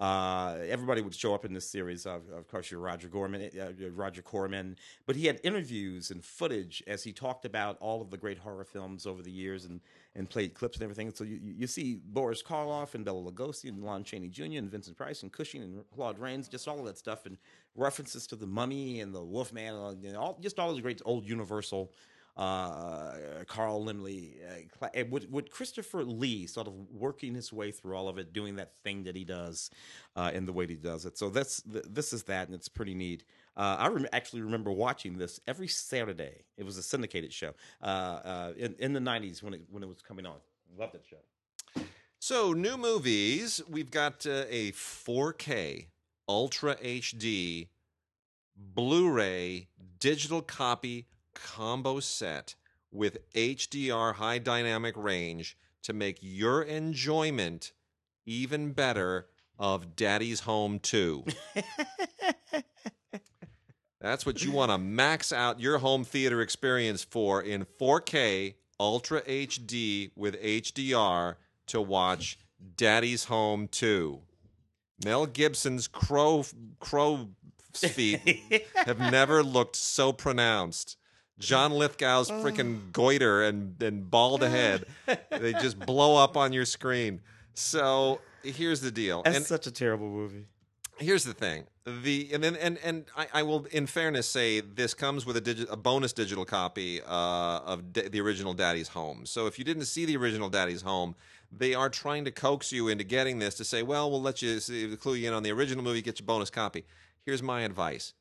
Uh, everybody would show up in this series. Of, of course, you're Roger Gorman, uh, Roger Corman, but he had interviews and footage as he talked about all of the great horror films over the years and, and played clips and everything. So you, you you see Boris Karloff and Bela Lugosi and Lon Chaney Jr. and Vincent Price and Cushing and Claude Rains, just all of that stuff and references to the Mummy and the Wolfman, and all, just all those great old Universal uh, Carl Laemmle, uh, with, with Christopher Lee sort of working his way through all of it, doing that thing that he does, uh, in the way he does it. So that's th- this is that, and it's pretty neat. Uh, I actually remember watching this every Saturday. It was a syndicated show uh, uh, in, in the '90s when it when it was coming on. Loved that show. So, new movies. We've got uh, a 4K Ultra HD Blu-ray digital copy combo set with HDR high dynamic range to make your enjoyment even better of Daddy's Home 2. That's what you want to max out your home theater experience for in 4K Ultra HD with HDR to watch Daddy's Home 2. Mel Gibson's crow crow feet have never looked so pronounced. John Lithgow's freaking goiter and, and bald head, they just blow up on your screen. So here's the deal. That's and such a terrible movie. here's the thing the and then and and I, I will in fairness say this comes with a digi- a bonus digital copy uh, of D- the original daddy's home so if you didn't see the original daddy's home they are trying to coax you into getting this to say well we'll let you see, clue you in on the original movie get your bonus copy here's my advice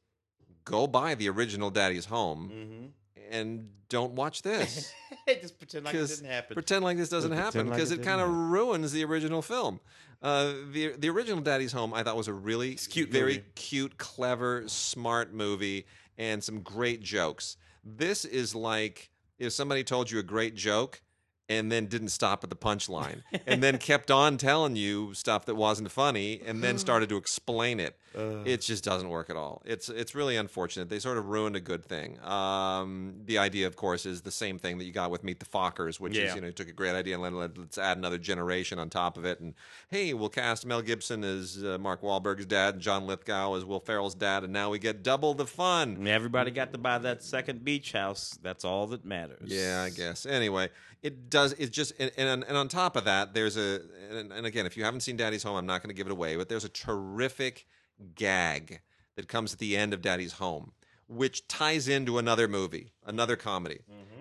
go buy the original daddy's home Mm-hmm. And don't watch this Just pretend like it 'Cause didn't happen. Pretend like this doesn't Pretend happen like because it it, kind of ruins the original film. Uh, the the original Daddy's Home I thought was a really cute very movie. cute, clever, smart movie and some great jokes. This is like if somebody told you a great joke and then didn't stop at the punchline and then kept on telling you stuff that wasn't funny and then started to explain it. Uh, It just doesn't work at all. It's it's really unfortunate. They sort of ruined a good thing. Um, the idea, of course, is the same thing that you got with Meet the Fockers, which Yeah. is you know took a great idea and let, let's add another generation on top of it. And hey, we'll cast Mel Gibson as uh, Mark Wahlberg's dad, and John Lithgow as Will Ferrell's dad, and now we get double the fun. and everybody got to buy that second beach house. That's all that matters. Yeah, I guess. Anyway, it does. It just and, and and on top of that, there's a and, and again, if you haven't seen Daddy's Home, I'm not going to give it away, but there's a terrific gag that comes at the end of Daddy's Home, which ties into another movie, another comedy,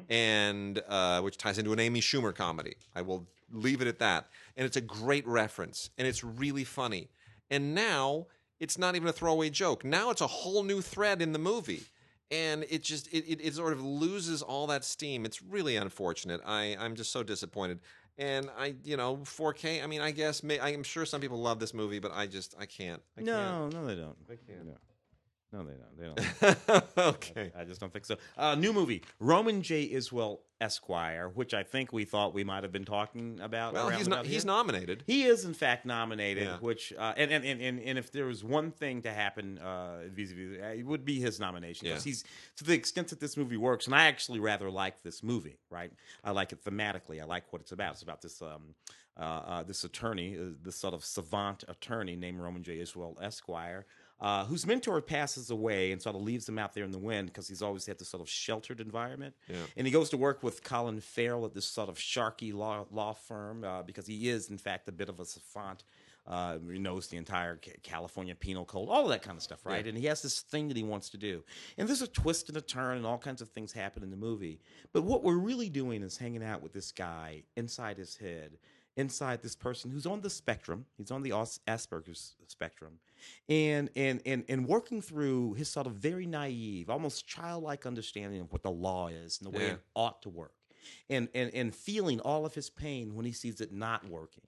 and uh, which ties into an Amy Schumer comedy. I will leave it at that. And it's a great reference, and it's really funny. And now it's not even a throwaway joke. Now it's a whole new thread in the movie and it just it, it, it sort of loses all that steam it's really unfortunate i i'm just so disappointed and i you know 4k i mean i guess may, i'm sure some people love this movie but i just i can't I No, no, they don't. I can't. No, no they don't. They don't. okay I just don't think so. Uh, new movie, Roman J. Israel Esquire, which I think we thought we might have been talking about. well he's he's nominated He is in fact nominated, Yeah. which uh, and, and, and and if there was one thing to happen uh, vis-a-vis, uh, it would be his nomination. Yeah. He's to the extent that this movie works, and I actually rather like this movie. Right, I like it thematically. I like what it's about. It's about this um, uh, uh, this attorney, uh, this sort of savant attorney named Roman J. Israel Esquire. Uh, whose mentor passes away and sort of leaves him out there in the wind because he's always had this sort of sheltered environment. Yeah. And he goes to work with Colin Farrell at this sort of sharky law, law firm uh, because he is, in fact, a bit of a savant. Uh, he knows the entire California penal code, all of that kind of stuff, right? Yeah. And he has this thing that he wants to do. And there's a twist and a turn, and all kinds of things happen in the movie. But what we're really doing is hanging out with this guy inside his head, inside this person who's on the spectrum. He's on the As- Asperger's spectrum, and and and and working through his sort of very naive, almost childlike understanding of what the law is and the way Yeah. it ought to work, and and and feeling all of his pain when he sees it not working.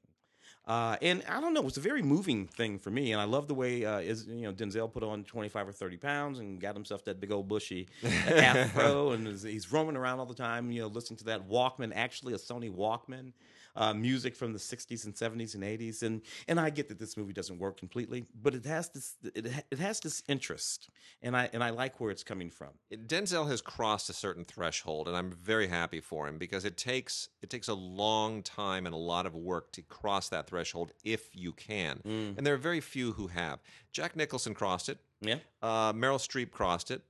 Uh, and I don't know, it's a very moving thing for me, and I love the way uh, is you know Denzel put on twenty five or thirty pounds and got himself that big old bushy afro, and is, he's roaming around all the time, you know, listening to that Walkman, actually a Sony Walkman, uh, music from the '60s and '70s and '80s, and and I get that this movie doesn't work completely, but it has this it, ha- it has this interest, and I and I like where it's coming from. Denzel has crossed a certain threshold, and I'm very happy for him because it takes it takes a long time and a lot of work to cross that threshold if you can, Mm. and there are very few who have. Jack Nicholson crossed it. Yeah, Uh, Meryl Streep crossed it,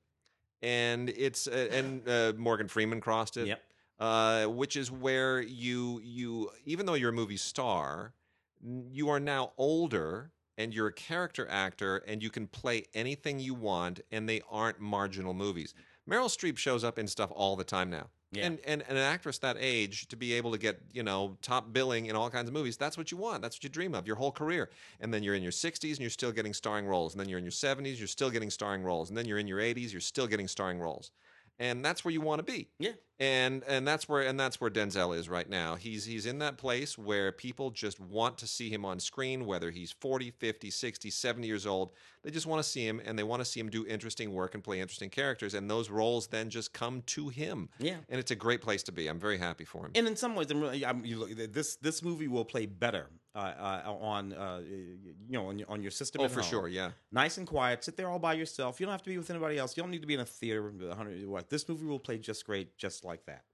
and it's uh, and uh, Morgan Freeman crossed it. Yep. Uh, which is where you you even though you're a movie star, you are now older and you're a character actor and you can play anything you want and they aren't marginal movies. Meryl Streep shows up in stuff all the time now. Yeah. And, and and an actress that age to be able to get you know top billing in all kinds of movies that's what you want that's what you dream of your whole career and then you're in your 60s and you're still getting starring roles and then you're in your 70s you're still getting starring roles and then you're in your 80s you're still getting starring roles and that's where you want to be. Yeah. And and that's where and that's where Denzel is right now. He's he's in that place where people just want to see him on screen whether he's 40, 50, 60, 70 years old. They just want to see him and they want to see him do interesting work and play interesting characters and those roles then just come to him. Yeah. And it's a great place to be. I'm very happy for him. And in some ways, I'm really, I'm, you look, this this movie will play better uh, uh, on uh, you know on your, on your system. oh, for home. sure, yeah. Nice and quiet. Sit there all by yourself. You don't have to be with anybody else. You don't need to be in a theater. with a hundred- What this movie will play just great, just like that.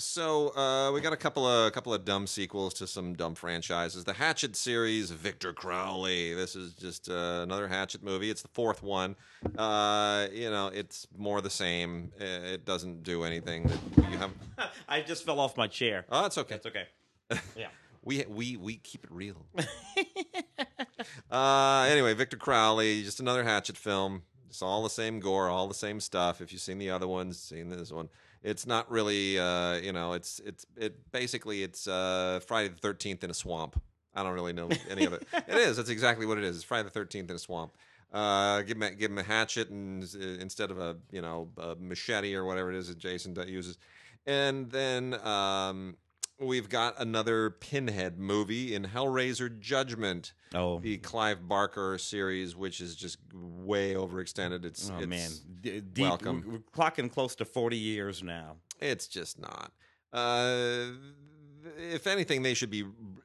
So uh, we got a couple of a couple of dumb sequels to some dumb franchises. The Hatchet series, Victor Crowley. This is just uh, another Hatchet movie. It's the fourth one. Uh, you know, it's more the same. It doesn't do anything that you have. I just fell off my chair. Oh, that's okay. That's okay. Yeah. We we we keep it real. uh, anyway, Victor Crowley, just another Hatchet film. It's all the same gore, all the same stuff. If you've seen the other ones, seen this one, it's not really. Uh, you know, it's it's it basically it's uh, Friday the Thirteenth in a swamp. I don't really know any of it. It is. That's exactly what it is. It's Friday the Thirteenth in a swamp. Uh, give him a, give him a hatchet and uh, instead of a you know a machete or whatever it is that Jason uses, and then um, we've got another Pinhead movie in Hellraiser Judgment, Oh, the Clive Barker series, which is just way overextended. It's oh it's, man. D- deep, welcome. We're, clocking close to forty years now. It's just not. Uh, if anything, they should be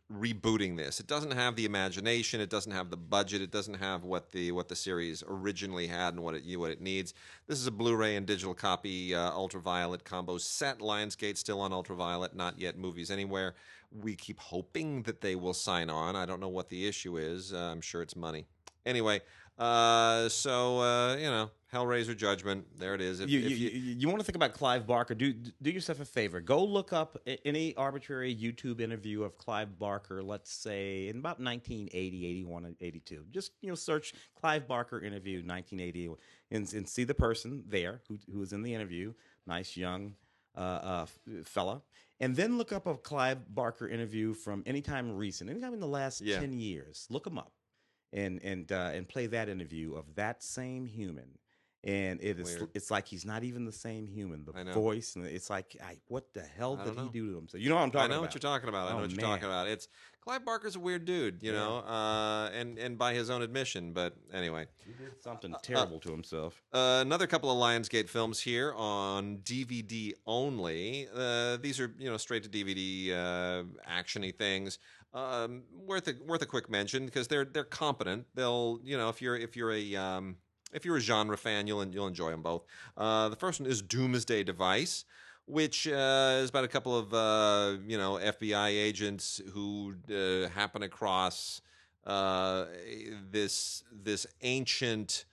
re- rebooting this. It doesn't have the imagination. It doesn't have the budget. It doesn't have what the what the series originally had and what it what it needs. This is a Blu-ray and digital copy, uh, ultraviolet combo set. Lionsgate still on ultraviolet, not yet movies anywhere. We keep hoping that they will sign on. I don't know what the issue is. Uh, I'm sure it's money. Anyway, uh, so uh, you know, Hellraiser Judgment. There it is. If, you, if you, you, you want to think about Clive Barker? Do do yourself a favor. Go look up any arbitrary YouTube interview of Clive Barker. Let's say in about 1980, 81, 82. Just you know, search Clive Barker interview 1980 and, and see the person there who who was in the interview. Nice young uh, uh, fella. And then look up a Clive Barker interview from anytime recent, anytime in the last Yeah. 10 years. Look him up and and uh, and play that interview of that same human. And it is Weird. it's like he's not even the same human. The voice and it's like, I, what the hell did he do to himself? You know what I'm talking about I know about? what you're talking about. I know Oh, what you're man. talking about. It's Clive Barker's a weird dude, you Yeah. know, uh, and and by his own admission. But anyway, He did something terrible to himself. uh, another couple of Lionsgate films here on DVD only. Uh, these are you know straight to DVD uh, actiony things. Um, worth a worth a quick mention because they're they're competent. They'll you know if you're if you're a um, if you're a genre fan, you'll you'll enjoy them both. Uh, the first one is Doomsday Device, which uh, is about a couple of uh, you know FBI agents who uh, happen across uh, this this ancient.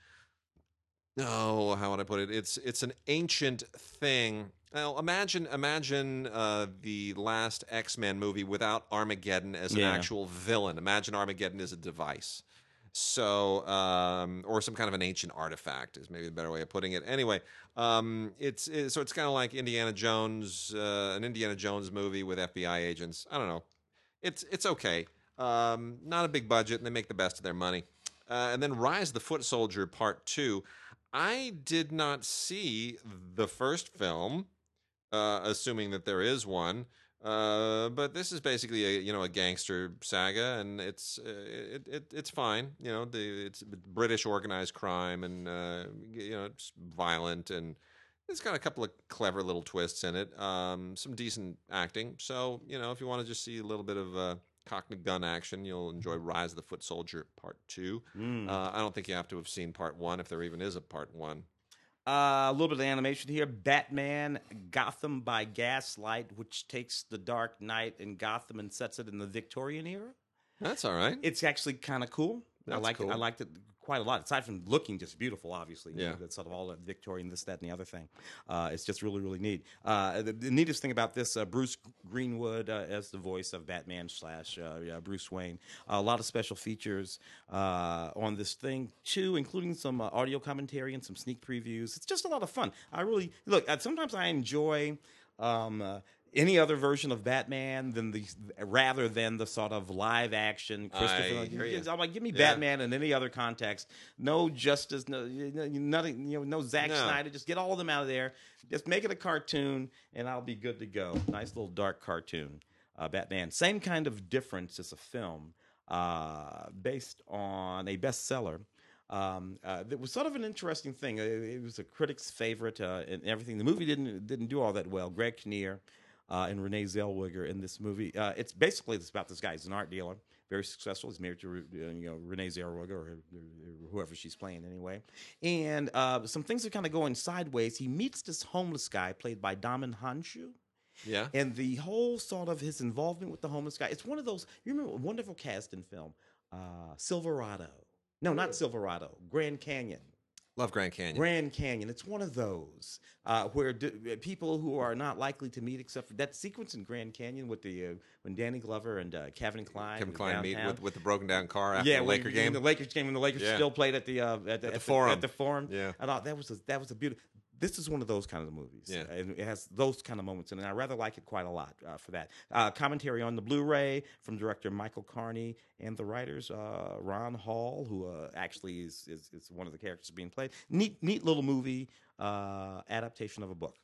Oh, how would I put it? It's it's an ancient thing. Now imagine imagine uh, the last X Men movie without Armageddon as an Yeah. actual villain. Imagine Armageddon as a device. So, um, or some kind of an ancient artifact is maybe the better way of putting it. Anyway, um, it's, it's so it's kind of like Indiana Jones, uh, an Indiana Jones movie with FBI agents. I don't know. It's it's okay. Um, not a big budget, and they make the best of their money. Uh, and then Rise the Foot Soldier Part Two. I did not see the first film, uh, assuming that there is one. Uh, but this is basically a you know a gangster saga, and it's uh, it, it it's fine. You know, the it's British organized crime, and uh, you know it's violent, and it's got a couple of clever little twists in it. Um, some decent acting. So you know, if you want to just see a little bit of uh, Cockney gun action, you'll enjoy Rise of the Foot Soldier Part Two. Mm. Uh, I don't think you have to have seen Part One if there even is a Part One. Uh, a little bit of animation here. Batman Gotham by Gaslight, which takes the Dark Knight and Gotham and sets it in the Victorian era. That's all right. It's actually kind of cool. I That's like cool. I liked it quite a lot. Aside from looking just beautiful, obviously. you Yeah. know, that's sort of all that Victorian, this, that, and the other thing. Uh, it's just really, really neat. Uh, the, the neatest thing about this, uh, Bruce Greenwood uh, as the voice of Batman slash uh, yeah, Bruce Wayne. a lot of special features uh, on this thing too, including some uh, audio commentary and some sneak previews. It's just a lot of fun. I really look. Uh, sometimes I enjoy. Um, uh, any other version of Batman than the rather than the sort of live action Christopher. I. I'm like, give me Yeah. Batman in any other context. No Justice, no nothing. You know, no Zack No. Snyder. Just get all of them out of there. Just make it a cartoon, and I'll be good to go. Nice little dark cartoon, uh, Batman. Same kind of difference as a film, uh, based on a bestseller. Um, uh, it was sort of an interesting thing. It, it was a critic's favorite uh, and everything. The movie didn't didn't do all that well. Greg Kinnear uh, and Renee Zellweger in this movie. Uh, it's basically it's about this guy. He's an art dealer, very successful. He's married to uh, you know Renee Zellweger or, whoever she's playing anyway. And uh, some things are kind of going sideways. He meets this homeless guy played by Djimon Hounsou. Yeah. And the whole sort of his involvement with the homeless guy. It's one of those. You remember a wonderful cast in film, uh, Silverado. No, not Silverado. Grand Canyon. Love Grand Canyon. Grand Canyon. It's one of those uh, where d- people who are not likely to meet, except for that sequence in Grand Canyon with the uh, when Danny Glover and uh, Kevin Kline, Kevin Kline meet with, with the broken down car after yeah, the when- Laker game. The Lakers game when the Lakers Yeah. still played at the uh, at, the, the Forum. At the forum. Yeah. I thought that was a, that was a beautiful. This is one of those kind of movies. Yeah. and it has those kind of moments, in it, and I rather like it quite a lot uh, for that. Uh, commentary on the Blu-ray from director Michael Carney and the writers uh, Ron Hall, who uh, actually is, is is one of the characters being played. Neat, neat little movie uh, adaptation of a book.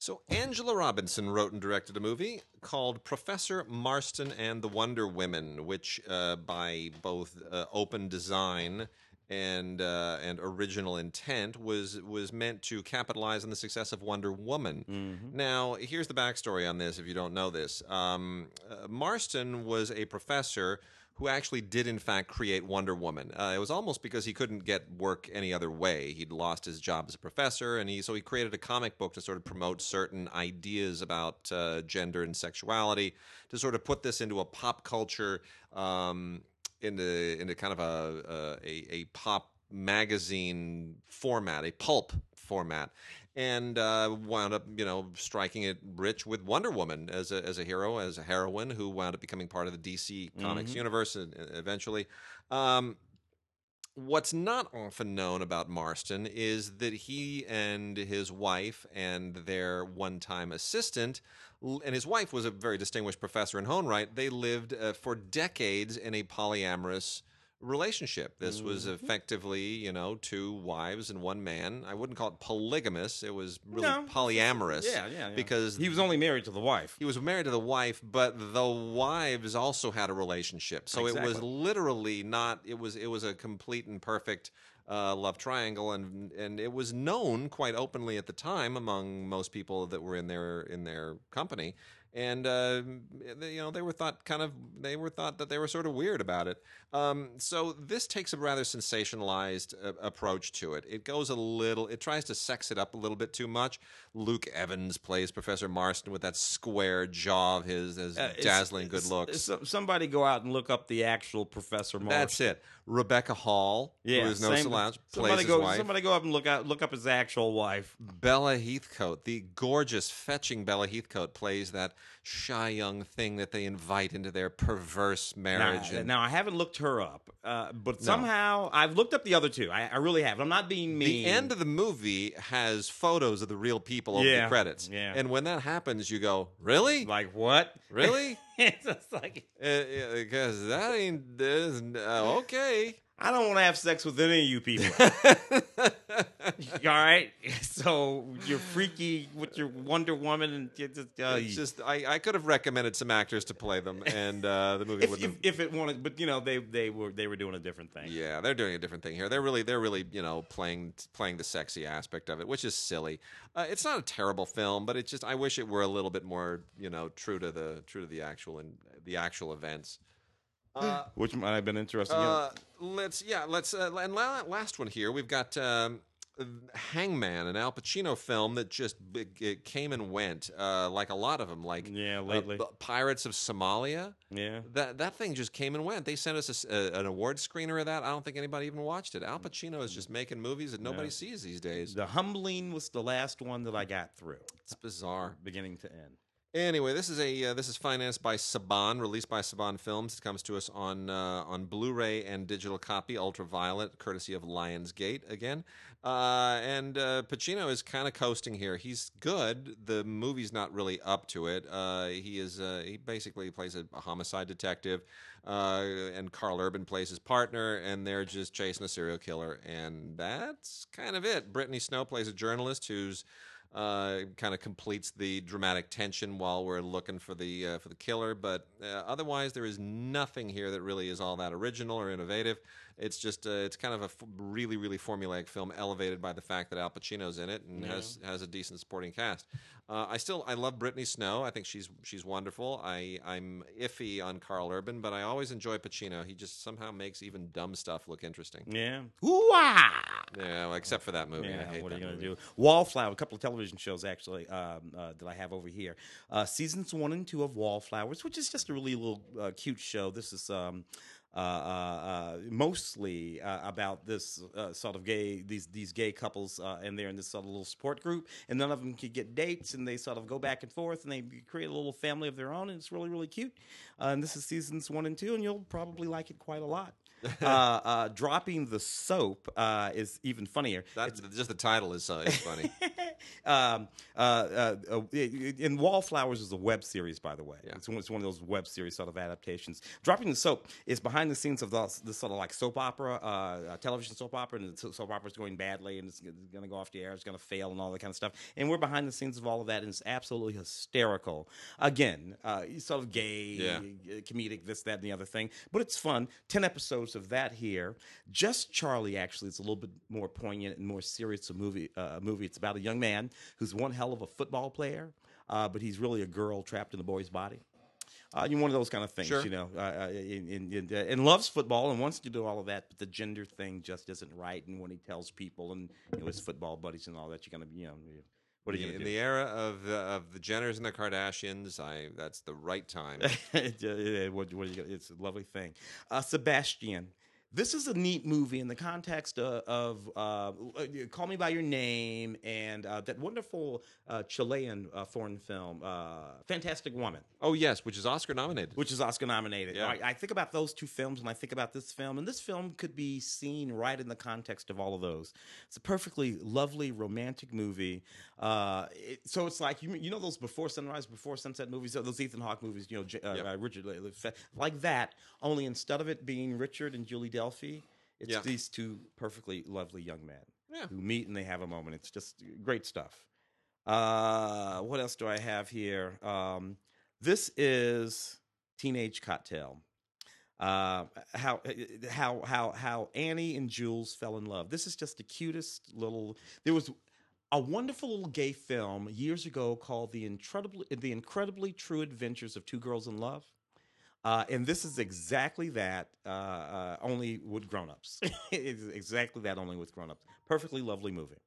So Angela Robinson wrote and directed a movie called Professor Marston and the Wonder Women, which, uh, by both uh, open design and uh, and original intent, was was meant to capitalize on the success of Wonder Woman. Now, here's the backstory on this. If you don't know this, um, uh, Marston was a professor who actually did in fact create Wonder Woman. Uh, it was almost because he couldn't get work any other way. He'd lost his job as a professor, and he so he created a comic book to sort of promote certain ideas about uh, gender and sexuality, to sort of put this into a pop culture, um, into into kind of a a, a pop magazine format, a pulp format. And uh, wound up, you know, striking it rich with Wonder Woman as a, as a hero, as a heroine, who wound up becoming part of the DC Comics universe and, and eventually. Um, what's not often known about Marston is that he and his wife and their one time assistant, and his wife was a very distinguished professor in Hone right, they lived uh, for decades in a polyamorous relationship. This was effectively, you know, two wives and one man. I wouldn't call it polygamous, it was really No. polyamorous. Yeah, yeah, yeah. Because He was only married to the wife. he was married to the wife, but the wives also had a relationship. So it was Exactly. literally not. It was it was a complete and perfect uh, love triangle, and and it was known quite openly at the time among most people that were in their in their company. And uh, they- you know they were thought kind of they were thought that they were sort of weird about it. Um, so this takes a rather sensationalized uh, approach to it. It goes a little. It tries to sex it up a little bit too much. Luke Evans plays Professor Marston with that square jaw of his, his Uh, it's- dazzling good it's- looks. it's- somebody go out and look up the actual Professor Marston. That's it. Rebecca Hall, Yeah, who is no slouch, Somebody plays go. his wife. Somebody go up and look out. Look up his actual wife. Bella Heathcote, the gorgeous, fetching Bella Heathcote, plays that shy young thing that they invite into their perverse marriage. Now, and now, I haven't looked her up, uh, but somehow I've looked up the other two. I, I really have. I'm not being mean. the end of the movie has photos of the real people over Yeah, the credits. yeah. And when that happens, you go, "Really? like what? Really? it's like Because that ain't. Uh, okay." I don't want to have sex with any of you people. All right, so you're freaky with your Wonder Woman, and you just, uh, It's just I, I could have recommended some actors to play them, and uh, the movie if, wouldn't. if, have, if it wanted, but you know they they were they were doing a different thing. yeah, they're doing a different thing here. They're really they're really you know playing playing the sexy aspect of it, which is silly. Uh, it's not a terrible film, but it's just I wish it were a little bit more you know true to the true to the actual and the actual events. Uh, Which might have been interesting. uh, let's yeah let's uh, and la- last one here we've got um, Hangman, an Al Pacino film that just it came and went uh, like a lot of them, like Yeah, uh, lately. B- Pirates of Somalia. yeah. That that thing just came and went. They sent us a a an award screener of that. I don't think anybody even watched it. Al Pacino is just making movies that nobody sees these days. The Humbling was the last one that I got through, It's bizarre. beginning to end. Anyway, this is a uh, this is financed by Saban, released by Saban Films. It comes to us on uh, on Blu-ray and digital copy, ultraviolet, courtesy of Lionsgate again. Uh, and uh, Pacino is kind of coasting here. He's good. The movie's not really up to it. Uh, he is uh, he basically plays a, a homicide detective, and Karl Urban plays his partner, and they're just chasing a serial killer, and that's kind of it. Brittany Snow plays a journalist who's uh, kind of completes the dramatic tension while we're looking for the uh, for the killer. But uh, otherwise, there is nothing here that really is all that original or innovative. It's just uh, it's kind of a f- really really formulaic film, elevated by the fact that Al Pacino's in it and has has a decent supporting cast. Uh, I still I love Brittany Snow. I think she's she's wonderful. I I'm iffy on Karl Urban, but I always enjoy Pacino. He just somehow makes even dumb stuff look interesting. Yeah. Ooh-ah! Yeah, well, except for that movie. I Yeah, hate what are that you to movie. do? Wallflower, a couple of television shows actually um, uh, that I have over here. Uh, seasons one and two of Wallflowers, which is just a really little uh, cute show. This is um, mostly uh, about this uh, sort of gay these these gay couples, uh, and they're in this sort of little support group, and none of them can get dates, and they sort of go back and forth, and they create a little family of their own, and it's really really cute. Uh, and this is seasons one and two, and you'll probably like it quite a lot. uh, uh, dropping the soap uh, is even funnier. That just the title is uh, is funny. um, uh, uh, uh, in Wallflowers is a web series, by the way. Yeah. It's, one, it's one of those web series sort of adaptations. Dropping the Soap is behind the scenes of the, the sort of like soap opera, television soap opera, and the soap opera is going badly and it's, going to go off the air, it's going to fail, and all that kind of stuff. And we're behind the scenes of all of that, and it's absolutely hysterical. Again, uh, sort of gay, Yeah. comedic, this, that, and the other thing. But it's fun. 10 episodes of that here. Just Charlie, actually, is a little bit more poignant and more serious a movie. Uh, movie. It's about a young man who's one hell of a football player, uh, but he's really a girl trapped in a boy's body. Uh, you one of those kind of things, Sure. you know, uh, uh, and, and, and, uh, and loves football and wants to do all of that, but the gender thing just isn't right. And when he tells people and you know his football buddies and all that, you're gonna, you know, what are you in do? the era of the, of the Jenners and the Kardashians, I that's the right time. What, what are you gonna- it's a lovely thing. Uh, Sebastian. This is a neat movie in the context of, of uh, Call Me by Your Name and uh, that wonderful uh, Chilean uh, foreign film, uh, Fantastic Woman, oh yes, which is Oscar nominated. which is Oscar nominated. Yeah. I, I think about those two films and I think about this film, and this film could be seen right in the context of all of those. It's a perfectly lovely romantic movie. Uh, it, so it's like you, you know those before sunrise, before sunset movies, those Ethan Hawke movies, you know, uh, Yep. uh, Richard uh, like that. Only instead of it being Richard and Julie Delpy, it's Yeah. these two perfectly lovely young men Yeah. who meet and they have a moment. It's just great stuff. Uh, what else do I have here? Um, this is Teenage Cocktail. Uh, how how how how Annie and Jules fell in love. This is just the cutest little. There was a wonderful little gay film years ago called the incredibly the incredibly true adventures of two girls in love. Uh, and this is exactly that, uh, uh, only with grown-ups. it's exactly that, only with grown-ups. Perfectly lovely movie.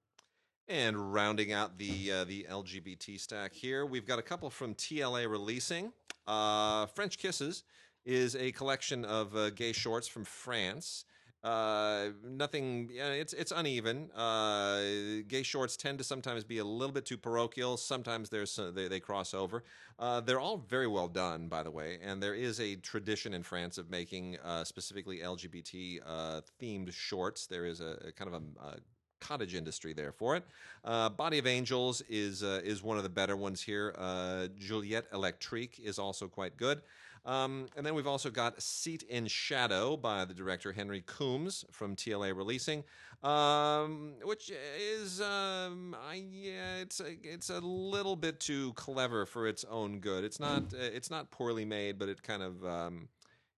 And rounding out the uh, the LGBT stack here, we've got a couple from TLA releasing. Uh, French Kisses is a collection of uh, gay shorts from France. Uh, nothing. It's it's uneven. Uh, gay shorts tend to sometimes be a little bit too parochial. Sometimes there's uh, they, they cross over. Uh, they're all very well done, by the way. And there is a tradition in France of making uh, specifically LGBT uh, themed shorts. There is a, a kind of a, a cottage industry there for it. Uh, Body of Angels is uh, is one of the better ones here. Uh, Juliette Electrique is also quite good. Um, and then we've also got Seat in Shadow by the director Henry Coombes from TLA Releasing, um, which is um, I, yeah, it's a, it's a little bit too clever for its own good. It's not uh, it's not poorly made, but it kind of um,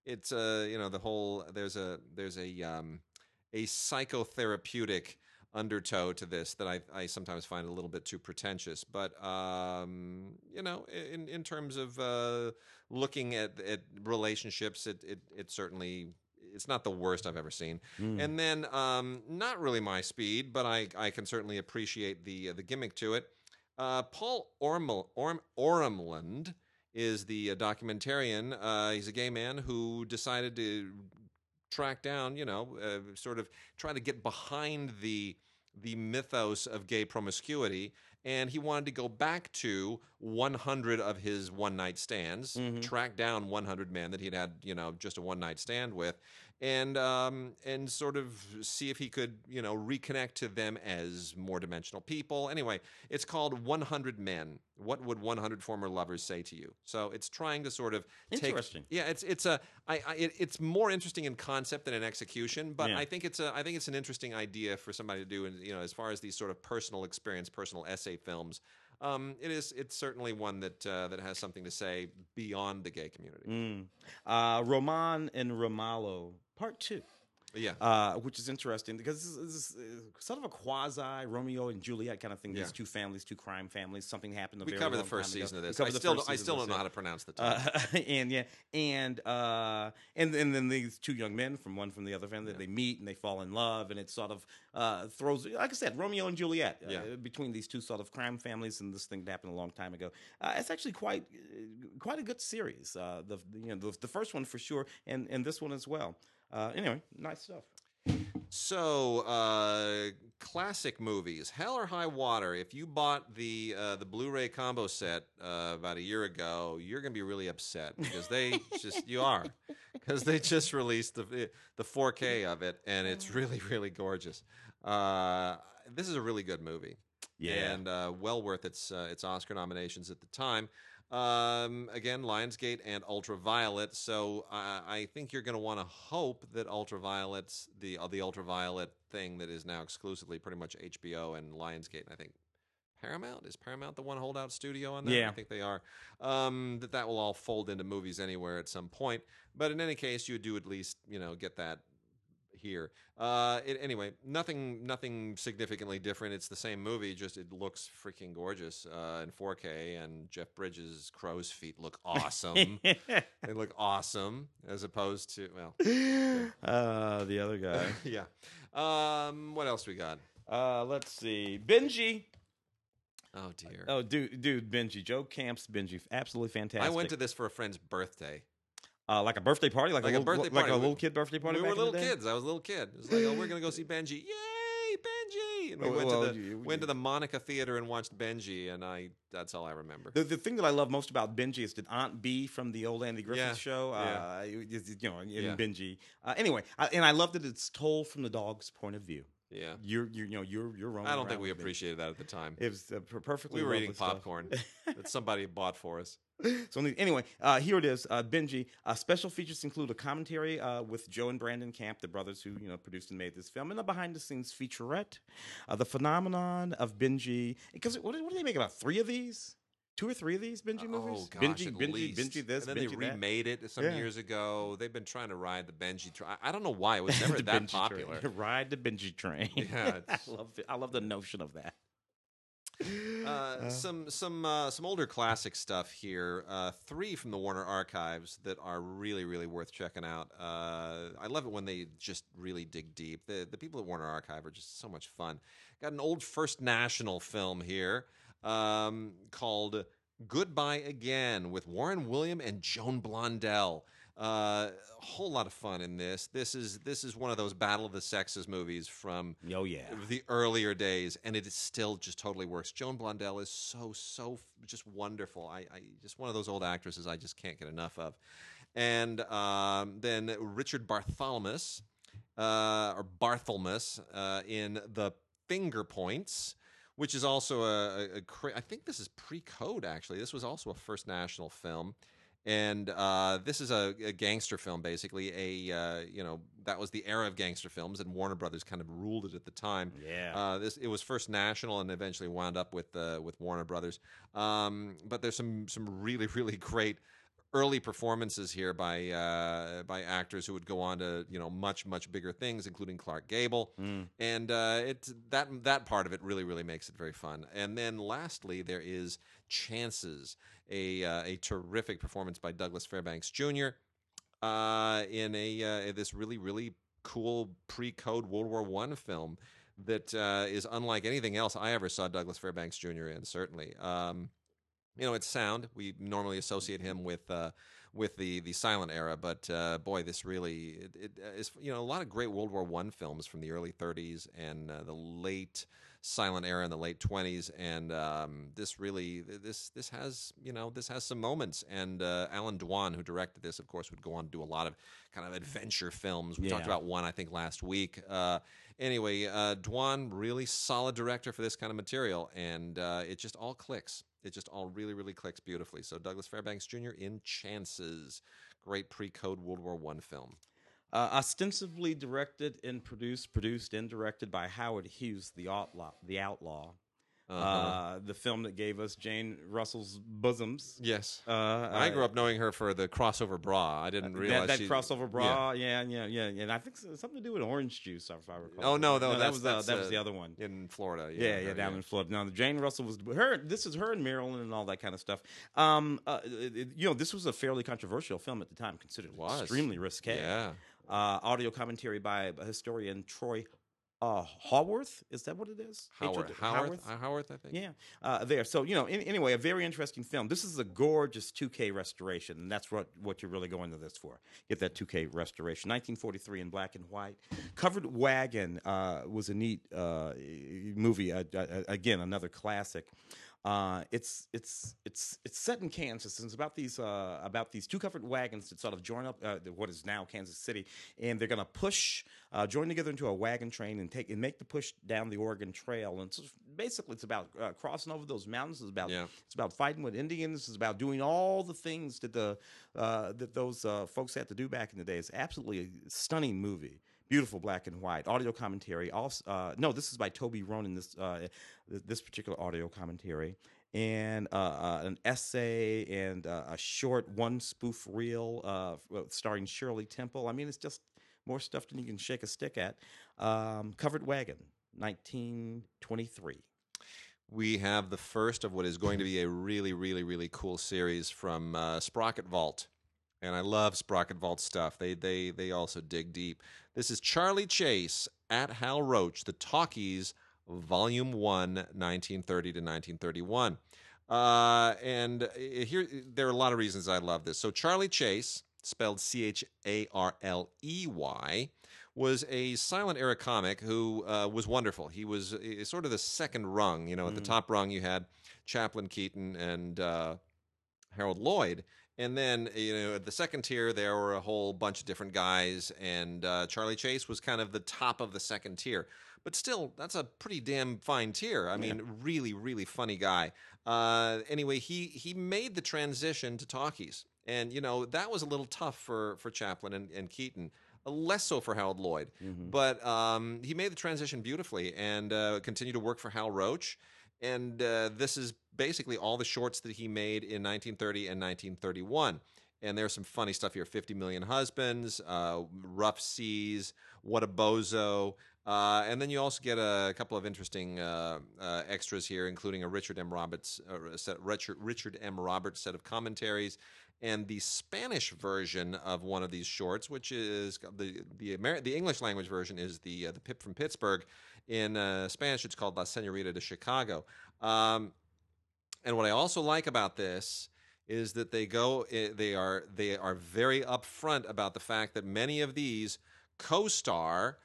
it's uh, you know the whole there's a there's a um, a psychotherapeutic undertow to this that I, I sometimes find a little bit too pretentious. But um, you know, in in terms of uh, looking at at relationships, it it it certainly. It's not the worst I've ever seen, and then um, not really my speed, but I, I can certainly appreciate the the gimmick to it. Uh, Paul Ormel, Orm, Oremland is the uh, documentarian. Uh, he's a gay man who decided to track down, you know, uh, sort of try to get behind the the mythos of gay promiscuity, and he wanted to go back to 100 of his one night stands, track down 100 men that he'd had, you know, just a one night stand with, and um, and sort of see if he could, you know, reconnect to them as more dimensional people. Anyway, it's called 100 Men. What would 100 former lovers say to you? So it's trying to sort of take. Interesting. Yeah, it's it's a I, I it, it's more interesting in concept than in execution, but Yeah. I think it's a I think it's an interesting idea for somebody to do. And you know, as far as these sort of personal experience, personal essay films, um, it is it's certainly one that uh, that has something to say beyond the gay community. Mm. Uh, Roman and Romalo, part two. Yeah, uh, which is interesting because this is, this is uh, sort of a quasi Romeo and Juliet kind of thing. These Yeah. two families, two crime families. Something happened. A we covered the first ago. season of this. I still don't, I still don't know how to pronounce the title. Uh, and yeah, and uh, and and then these two young men from one from the other family, they meet and they fall in love, and it sort of uh, throws, like I said, Romeo and Juliet uh, Yeah. between these two sort of crime families, and this thing that happened a long time ago. Uh, it's actually quite uh, quite a good series. Uh, the you know the, the first one for sure, and and this one as well. Uh, anyway, nice stuff. So, uh, classic movies, Hell or High Water. If you bought the uh, the Blu-ray combo set uh, about a year ago, you're gonna be really upset because they just you are because they just released the the 4K of it and it's really really gorgeous. Uh, this is a really good movie. yeah, and uh, well worth its uh, its Oscar nominations at the time. Um, again, Lionsgate and Ultraviolet. So uh, I think you're going to want to hope that Ultraviolet's the uh, the Ultraviolet thing that is now exclusively pretty much HBO and Lionsgate. And I think Paramount is Paramount the one holdout studio on that. Yeah. I think they are. Um, that that will all fold into movies anywhere at some point. But in any case, you do at least you know get that here. Uh, it, anyway, nothing, nothing significantly different. It's the same movie, just it looks freaking gorgeous uh, in 4K, and Jeff Bridges' crow's feet look awesome. they look awesome, as opposed to well, uh, the other guy. yeah. Um, what else we got? Uh, let's see. Benji. Oh dear. Oh, dude, dude, Benji. Joe Camp's Benji. Absolutely fantastic. I went to this for a friend's birthday. Uh, like a birthday party, like, Like a, a little, birthday like party. a little kid birthday party. we were little kids. I was a little kid. It was like, oh, we're gonna go see Benji. Yay, Benji! And we Well, went well, to the you- went to the Monica Theater and watched Benji, and I that's all I remember. The, the thing that I love most about Benji is that Aunt Bee from the old Andy Griffith Yeah, show, uh, is- you know, in Yeah. Benji. Uh, anyway, I, and I love that it's told from the dog's point of view. yeah. You're, you're you know, you're, you're roaming I don't think we with Benji. appreciated that at the time. It was uh, perfectly. We were eating popcorn that somebody bought for us. So anyway, uh, here it is, uh, Benji. Uh, special features include a commentary uh, with Joe and Brandon Camp, the brothers who you know produced and made this film, and a behind-the-scenes featurette, uh, the phenomenon of Benji. Because what, what do they make about three of these? Two or three of these Benji movies? Oh gosh, Benji, Benji, least. Benji. This, and then Benji they that. remade it some Yeah. years ago. They've been trying to ride the Benji. Tr- I- don't know why it was never that Benji popular. Train. Ride the Benji train. Yeah, I love it. I love the notion of that. Uh, some some uh, some older classic stuff here. Uh, three from the Warner Archives that are really really worth checking out. Uh, I love it when they just really dig deep. The the people at Warner Archive are just so much fun. Got an old First National film here um, called Goodbye Again with Warren William and Joan Blondell. Uh, a whole lot of fun in this. This is this is one of those Battle of the Sexes movies from Oh yeah. the earlier days, and it is still just totally works. Joan Blondell is so so just wonderful. I, I just one of those old actresses I just can't get enough of. And um, then Richard Bartholomew, uh, or Barthelmess, uh, in the Finger Points. Which is also a, a, a I think this is pre-code actually. This was also a first national film, and uh, this is a, a gangster film basically. A uh, you know that was the era of gangster films, and Warner Brothers kind of ruled it at the time. Yeah. Uh, this it was first national and eventually wound up with uh, with Warner Brothers. Um, but there's some some really really great early performances here by uh, by actors who would go on to you know much much bigger things, including Clark Gable, Mm. and uh, it that that part of it really really makes it very fun. And then lastly, there is Chances, a uh, a terrific performance by Douglas Fairbanks Jr. Uh, in a uh, this really really cool pre-code World War One film that uh, is unlike anything else I ever saw Douglas Fairbanks Jr. in. Certainly, um, you know, it's sound. We normally associate him with uh, with the the silent era. But uh, boy, this really it, it is you know a lot of great World War One films from the early 30s and uh, the late silent era in the late 20s and um, this really this this has you know this has some moments and uh, Allan Dwan who directed this of course would go on to do a lot of kind of adventure films. We talked about one I think last week. Uh, anyway uh, Dwan really solid director for this kind of material and uh, it just all clicks. It just all really really clicks beautifully. So Douglas Fairbanks Jr. in Chances great pre-code World War One film Uh, ostensibly directed and produced, produced and directed by Howard Hughes, the outlaw. The outlaw. uh Uh-huh. the film that gave us Jane Russell's bosoms. yes Uh, I grew up knowing her for the crossover bra. I didn't realize that, that she- crossover bra, yeah. yeah, yeah, yeah, And I think something to do with orange juice, if I recall. Oh no, no, that was uh, that was uh, the other one. in Florida. Yeah, yeah, her, down in Florida. Now, Jane Russell was her. This is her in Maryland and all that kind of stuff. Um, uh, it- you know, this was a fairly controversial film at the time, considered extremely risque. Yeah, Uh, audio commentary by historian Troy uh, Howarth. Is that what it is? Howard, H- Howard, Howard, I think. Yeah, uh, there. So you know, in, anyway, a very interesting film. This is a gorgeous 2K restoration, and that's what what you're really going to this for. Get that 2K restoration. 1943 in black and white. Covered Wagon uh, was a neat uh, movie. Uh, uh, again, another classic. Uh, it's it's it's it's set in Kansas. And it's about these uh, about these two covered wagons that sort of join up uh, what is now Kansas City, and they're going to push uh, join together into a wagon train and take and make the push down the Oregon Trail. And so basically, it's about uh, crossing over those mountains. It's about Yeah. it's about fighting with Indians. It's about doing all the things that the uh, that those uh, folks had to do back in the day. It's absolutely a stunning movie. Beautiful black and white audio commentary. Also, uh, no, this is by Toby Roan. This uh, this particular audio commentary and uh, uh, an essay and uh, a short one spoof reel uh, starring Shirley Temple. I mean, it's just more stuff than you can shake a stick at. Um, Covered Wagon, 1923. We have the first of what is going to be a really, really, really cool series from uh, Sprocket Vault, and I love Sprocket Vault stuff. They they they also dig deep. This is Charley Chase at Hal Roach, the Talkies, Volume One, 1930 to 1931. Uh, and uh, here there are a lot of reasons I love this. So Charley Chase, spelled C H A R L E Y, was a silent era comic who uh, was wonderful. He was uh, sort of the second rung. You know, at the top rung you had Chaplin, Keaton, and uh, Harold Lloyd. And then, you know, at the second tier, there were a whole bunch of different guys, and uh, Charley Chase was kind of the top of the second tier. But still, that's a pretty damn fine tier. I mean, really, really funny guy. Uh, anyway, he he made the transition to talkies, and you know that was a little tough for for Chaplin and, and Keaton. Less so for Harold Lloyd, but um, he made the transition beautifully and uh, continued to work for Hal Roach and uh, this is basically all the shorts that he made in 1930 and 1931 and there's some funny stuff here 50 million husbands uh, rough seas what a bozo. Uh, and then you also get a couple of interesting uh, uh, extras here including a richard m. Roberts set, richard, richard m. Roberts set of commentaries. And the Spanish version of one of these shorts, which is the the Amer- the English language version, is the uh, the Pip from Pittsburgh. In uh, Spanish, it's called La Senorita de Chicago. Um, and what I also like about this is that they go eh, they are they are very upfront about the fact that many of these co-star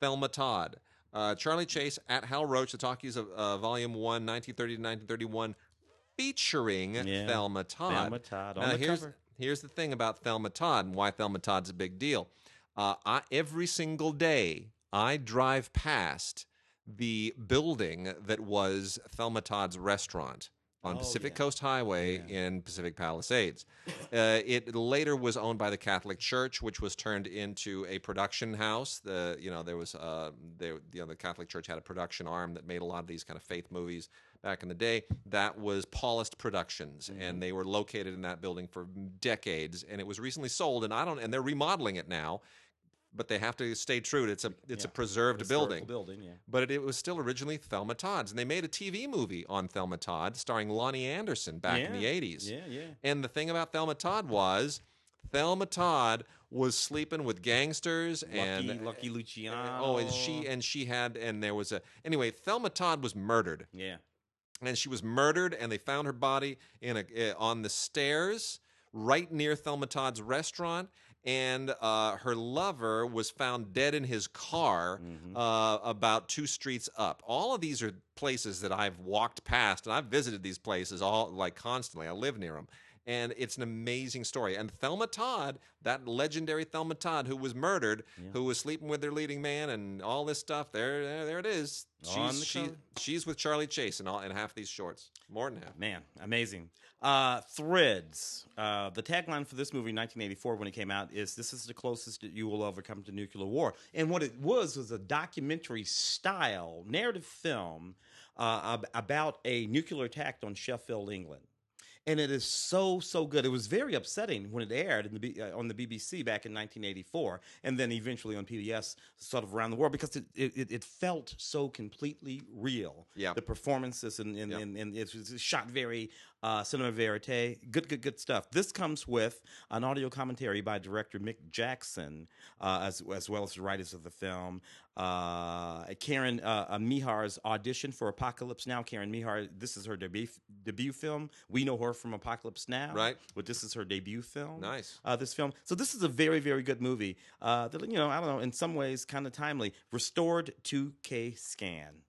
Thelma Todd. Uh, Charley Chase at Hal Roach, the talkies of uh, Volume 1, 1930 to 1931, featuring Yeah. Thelma Todd. Thelma Todd on Now, the here's, cover. Here's the thing about Thelma Todd and why Thelma Todd's a big deal. Uh, I, every single day, I drive past the building that was Thelma Todd's restaurant on Oh, Pacific yeah. Coast Highway in Pacific Palisades. uh, it later was owned by the Catholic Church, which was turned into a production house. The you know there was uh, there you know the Catholic Church had a production arm that made a lot of these kind of faith movies back in the day. That was Paulist Productions, Mm-hmm. and they were located in that building for decades. And it was recently sold, and I don't and they're remodeling it now. But they have to stay true. It's a it's a Yeah. preserved Historical building building, yeah. but it, it was still originally Thelma Todd's, and they made a TV movie on Thelma Todd starring Loni Anderson back in the '80s. Yeah, yeah. And the thing about Thelma Todd was, Thelma Todd was sleeping with gangsters and Lucky, Lucky Luciano. oh, and she and she had and there was a anyway. Thelma Todd was murdered, Yeah. and she was murdered, and they found her body in a uh, on the stairs right near Thelma Todd's restaurant. And uh, her lover was found dead in his car uh, about two streets up. All of these are places that I've walked past, and I've visited these places all like constantly. I live near them and it's an amazing story. And Thelma Todd, that legendary Thelma Todd, who was murdered, who was sleeping with their leading man, and all this stuff. There, there, there it is. She's she, she's with Charley Chase in all in half these shorts, more than half. Man, amazing. Uh, Threads. Uh, the tagline for this movie, 1984, when it came out, is "This is the closest that you will ever come to nuclear war." And what it was was a documentary style narrative film uh, ab- about a nuclear attack on Sheffield, England. And it is so so good. It was very upsetting when it aired in the B, uh, on the BBC back in 1984, and then eventually on PBS, sort of around the world, because it it, it felt so completely real. Yeah. the performances and and, Yeah. and, and it was shot very uh, cinema verite. Good, good, good stuff. This comes with an audio commentary by director Mick Jackson, uh, as as well as the writers of the film. Uh, Karen uh, uh, Meagher's audition for Apocalypse Now. Karen Meagher, this is her debut debut film. We know her from Apocalypse Now, Right. But this is her debut film. Nice. Uh, this film. So this is a very, very good movie. Uh, that, you know, I don't know, in some ways, kind of timely. Restored 2K scan.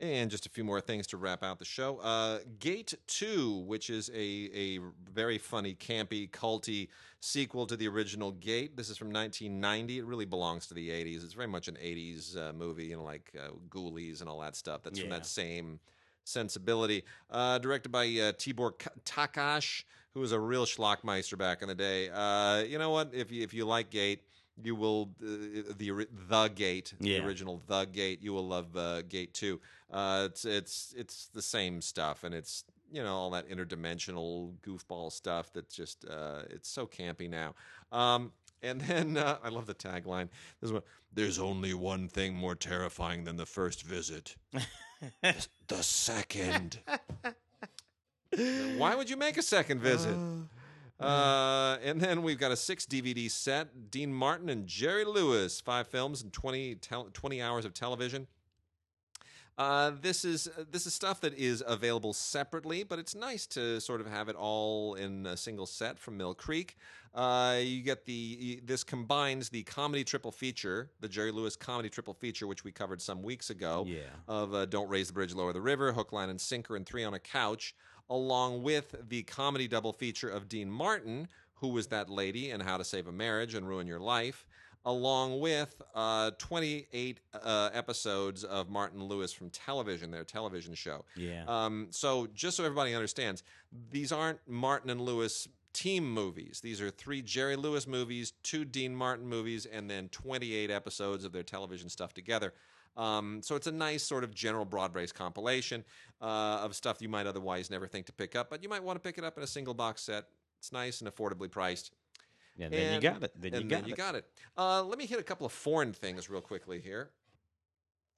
And just a few more things to wrap out the show. Uh, Gate 2, which is a, a very funny, campy, culty sequel to the original Gate. This is from 1990. It really belongs to the 80s. It's very much an 80s uh, movie, you know, like uh, Ghoulies and all that stuff. That's from that same sensibility. Uh, directed by uh, Tibor K- Takács, who was a real schlockmeister back in the day. Uh, you know what? If you, if you like Gate, you will uh, the the Gate, Yeah. the original the Gate. You will love uh, Gate Two. Uh, it's it's it's the same stuff, and it's you know all that interdimensional goofball stuff. That's just uh, it's so campy now. Um, and then uh, I love the tagline. This one. There's only one thing more terrifying than the first visit. the, the second. Why would you make a second visit? Uh, and then we've got a six DVD set. Dean Martin and Jerry Lewis, five films and 20, tel- 20 hours of television. Uh, this is this is stuff that is available separately, but it's nice to sort of have it all in a single set from Mill Creek. Uh, you get the this combines the comedy triple feature, the Jerry Lewis comedy triple feature, which we covered some weeks ago Yeah. of uh, Don't Raise the Bridge, Lower the River, Hook, Line, and Sinker, and Three on a Couch, along with the comedy double feature of Dean Martin, who was that lady and How to Save a Marriage and Ruin Your Life, along with uh, 28 uh, episodes of Martin Lewis from television, their television show. Yeah. Um, so just so everybody understands, these aren't Martin and Lewis team movies. These are three Jerry Lewis movies, two Dean Martin movies, and then 28 episodes of their television stuff together. Um, so it's a nice sort of general broad-based compilation uh, of stuff you might otherwise never think to pick up, but you might want to pick it up in a single box set. It's nice and affordably priced. And then you got it. Then you got then you it. got it. Uh, let me hit a couple of foreign things real quickly here.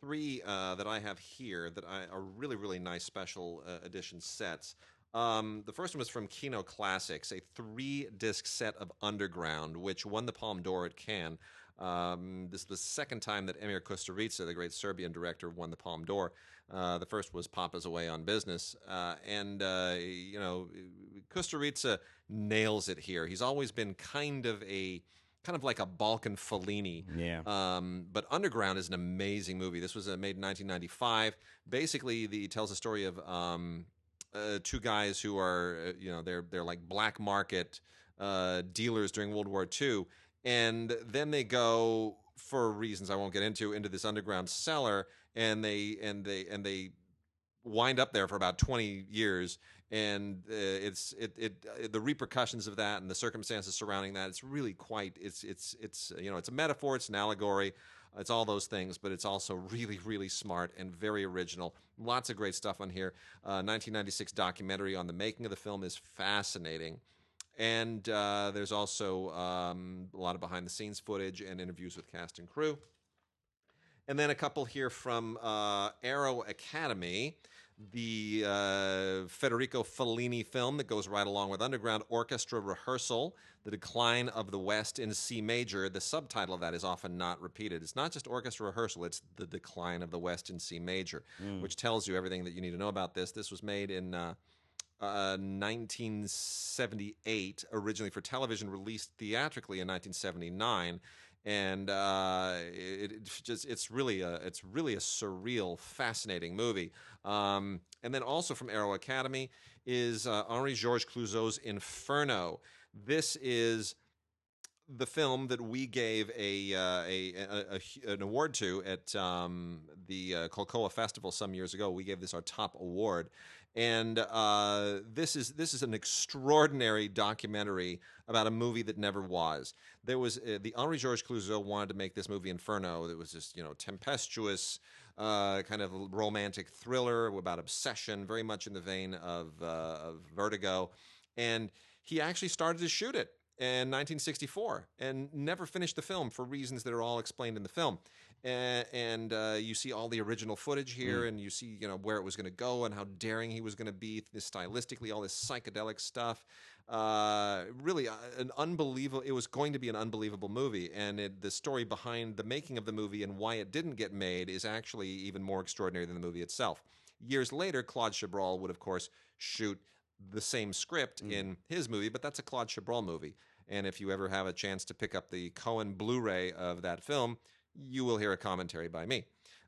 Three uh, that I have here that I, are really, really nice special uh, edition sets. Um, the first one was from Kino Classics, a three disc set of Underground, which won the Palme d'Or at Cannes. Um, this is the second time that Emir Kusturica, the great Serbian director, won the Palme d'Or. Uh, the first was Papa's Away on Business. Uh, and, uh, you know, Kusturica nails it here. He's always been kind of a kind of like a Balkan Fellini. Yeah. Um, but Underground is an amazing movie. This was uh, made in 1995. Basically, the tells the story of um, uh, two guys who are, you know, they're they're like black market uh, dealers during World War II, and then they go for reasons I won't get into into this underground cellar, and they and they and they wind up there for about 20 years and uh, it's it, it uh, the repercussions of that and the circumstances surrounding that it's really quite it's it's it's you know it's a metaphor it's an allegory it's all those things but it's also really really smart and very original. Lots of great stuff on here. Uh, 1996 documentary on the making of the film is fascinating and uh, there's also um, a lot of behind the scenes footage and interviews with cast and crew and then a couple here from uh, Arrow Academy, the uh, Federico Fellini film that goes right along with Underground Orchestra Rehearsal, The Decline of the West in C Major. The subtitle of that is often not repeated. It's not just orchestra rehearsal, it's The Decline of the West in C Major, which tells you everything that you need to know about this. This was made in. Uh, uh, 1978, originally for television, released theatrically in 1979 and uh, it, it, just it's really a it's really a surreal, fascinating movie. Um, and then also from Arrow Academy is uh, Henri Georges Clouzot's Inferno. This is the film that we gave a, uh, a, a, a, an award to at um, the uh, Festival some years ago. We gave this our top award, and uh, this is this is an extraordinary documentary about a movie that never was. There was uh, the Henri Georges Clouzot wanted to make this movie Inferno. It was just you know tempestuous uh, kind of romantic thriller about obsession, very much in the vein of, uh, of Vertigo, and he actually started to shoot it in 1964 and never finished the film for reasons that are all explained in the film. And, and uh, you see all the original footage here, mm. and you see you know where it was going to go and how daring he was going to be, this stylistically, all this psychedelic stuff. Uh, really, uh, an unbelievable. It was going to be an unbelievable movie, and it, the story behind the making of the movie and why it didn't get made is actually even more extraordinary than the movie itself. Years later, Claude Chabrol would, of course, shoot the same script mm. in his movie, but that's a Claude Chabrol movie. And if you ever have a chance to pick up the Cohen Blu ray of that film, you will hear a commentary by me.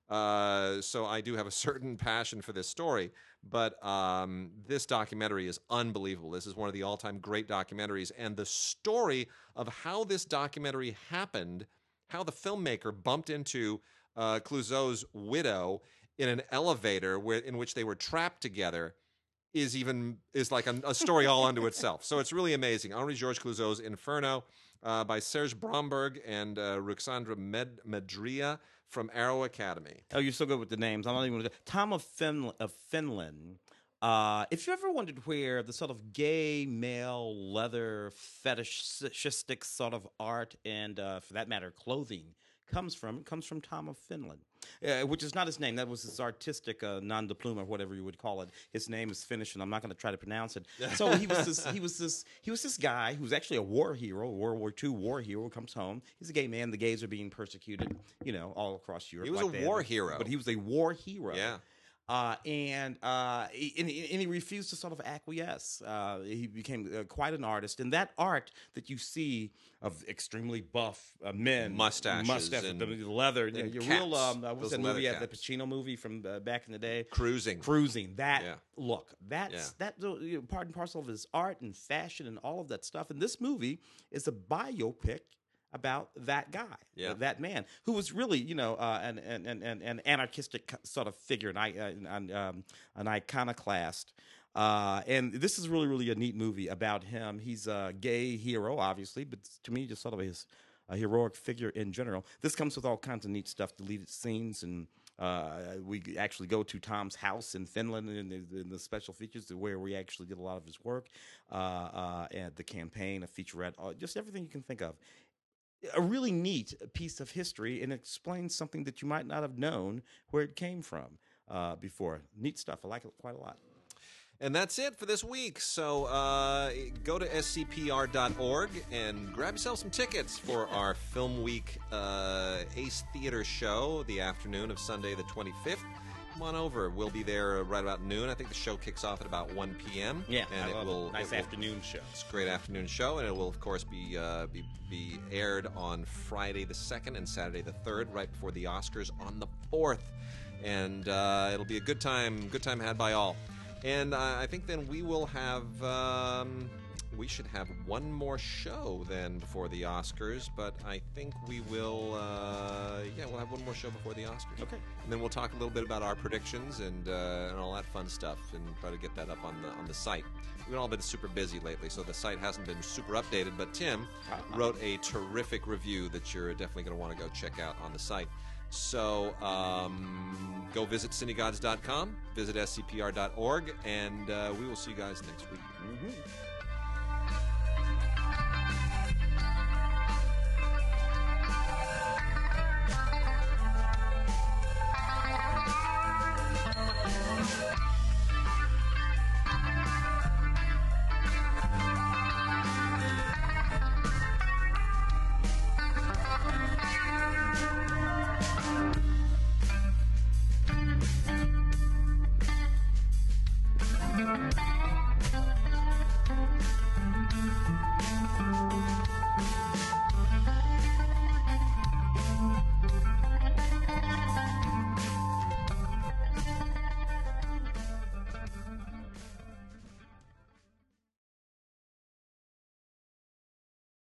Uh, so I do have a certain passion for this story, but um, this documentary is unbelievable. This is one of the all-time great documentaries, and the story of how this documentary happened, how the filmmaker bumped into uh, Clouzot's widow in an elevator where, in which they were trapped together is even is like a, a story all unto itself. So it's really amazing. Henri Georges Clouzot's Inferno uh, by Serge Bromberg and uh, Ruxandra Med- Medrea from Arrow Academy. Oh, you're so good with the names. I'm not even. Going to go. Tom of, fin- of Finland. Uh, if you ever wondered where the sort of gay male leather fetishistic sort of art and, uh, for that matter, clothing comes from. It comes from Tom of Finland, uh, which is not his name. That was his artistic uh, nom de plume or whatever you would call it. His name is Finnish, and I'm not going to try to pronounce it. So he was this. He was this. He was this guy who's actually a war hero, World War II war hero. Comes home. He's a gay man. The gays are being persecuted, you know, all across Europe. He was like a war hero, but he was a war hero. Yeah. Uh, and, uh, and, and he refused to sort of acquiesce. Uh, he became uh, quite an artist, and that art that you see of extremely buff uh, men, mustaches, mustache, and, the leather, and your caps, real um, what's that movie? Caps. The Pacino movie from uh, back in the day, Cruising, Cruising. That yeah. look, that's yeah. that you know, part and parcel of his art and fashion and all of that stuff. And this movie is a biopic about that guy, yeah. that man who was really, you know, uh, an, an, an, an anarchistic sort of figure, an, an, um, an iconoclast. Uh, and this is really, really a neat movie about him. He's a gay hero, obviously, but to me, just sort of his a heroic figure in general. This comes with all kinds of neat stuff, deleted scenes, and uh, we actually go to Tom's house in Finland in the, in the, special features where we actually did a lot of his work, uh, uh and the campaign, a featurette, uh, just everything you can think of a really neat piece of history and explains something that you might not have known where it came from uh, before. Neat stuff. I like it quite a lot. And that's it for this week. So uh, go to scpr.org and grab yourself some tickets for our Film Week uh, Ace Theater show the afternoon of Sunday the 25th come on over. We'll be there right about noon. I think the show kicks off at about 1 p.m. Yeah, and it will nice it afternoon show. It's a great afternoon show, and it will of course be uh, be be aired on Friday the second and Saturday the third, right before the Oscars on the fourth, and uh, it'll be a good time. Good time had by all. And uh, I think then we will have. Um, we should have one more show then before the Oscars, but I think we will. Uh, yeah, we'll have one more show before the Oscars. Okay. And then we'll talk a little bit about our predictions and uh, and all that fun stuff, and try to get that up on the on the site. We've all been super busy lately, so the site hasn't been super updated. But Tim uh-huh. wrote a terrific review that you're definitely going to want to go check out on the site. So um, go visit cinegods.com, visit scpr.org, and uh, we will see you guys next week. Mm-hmm.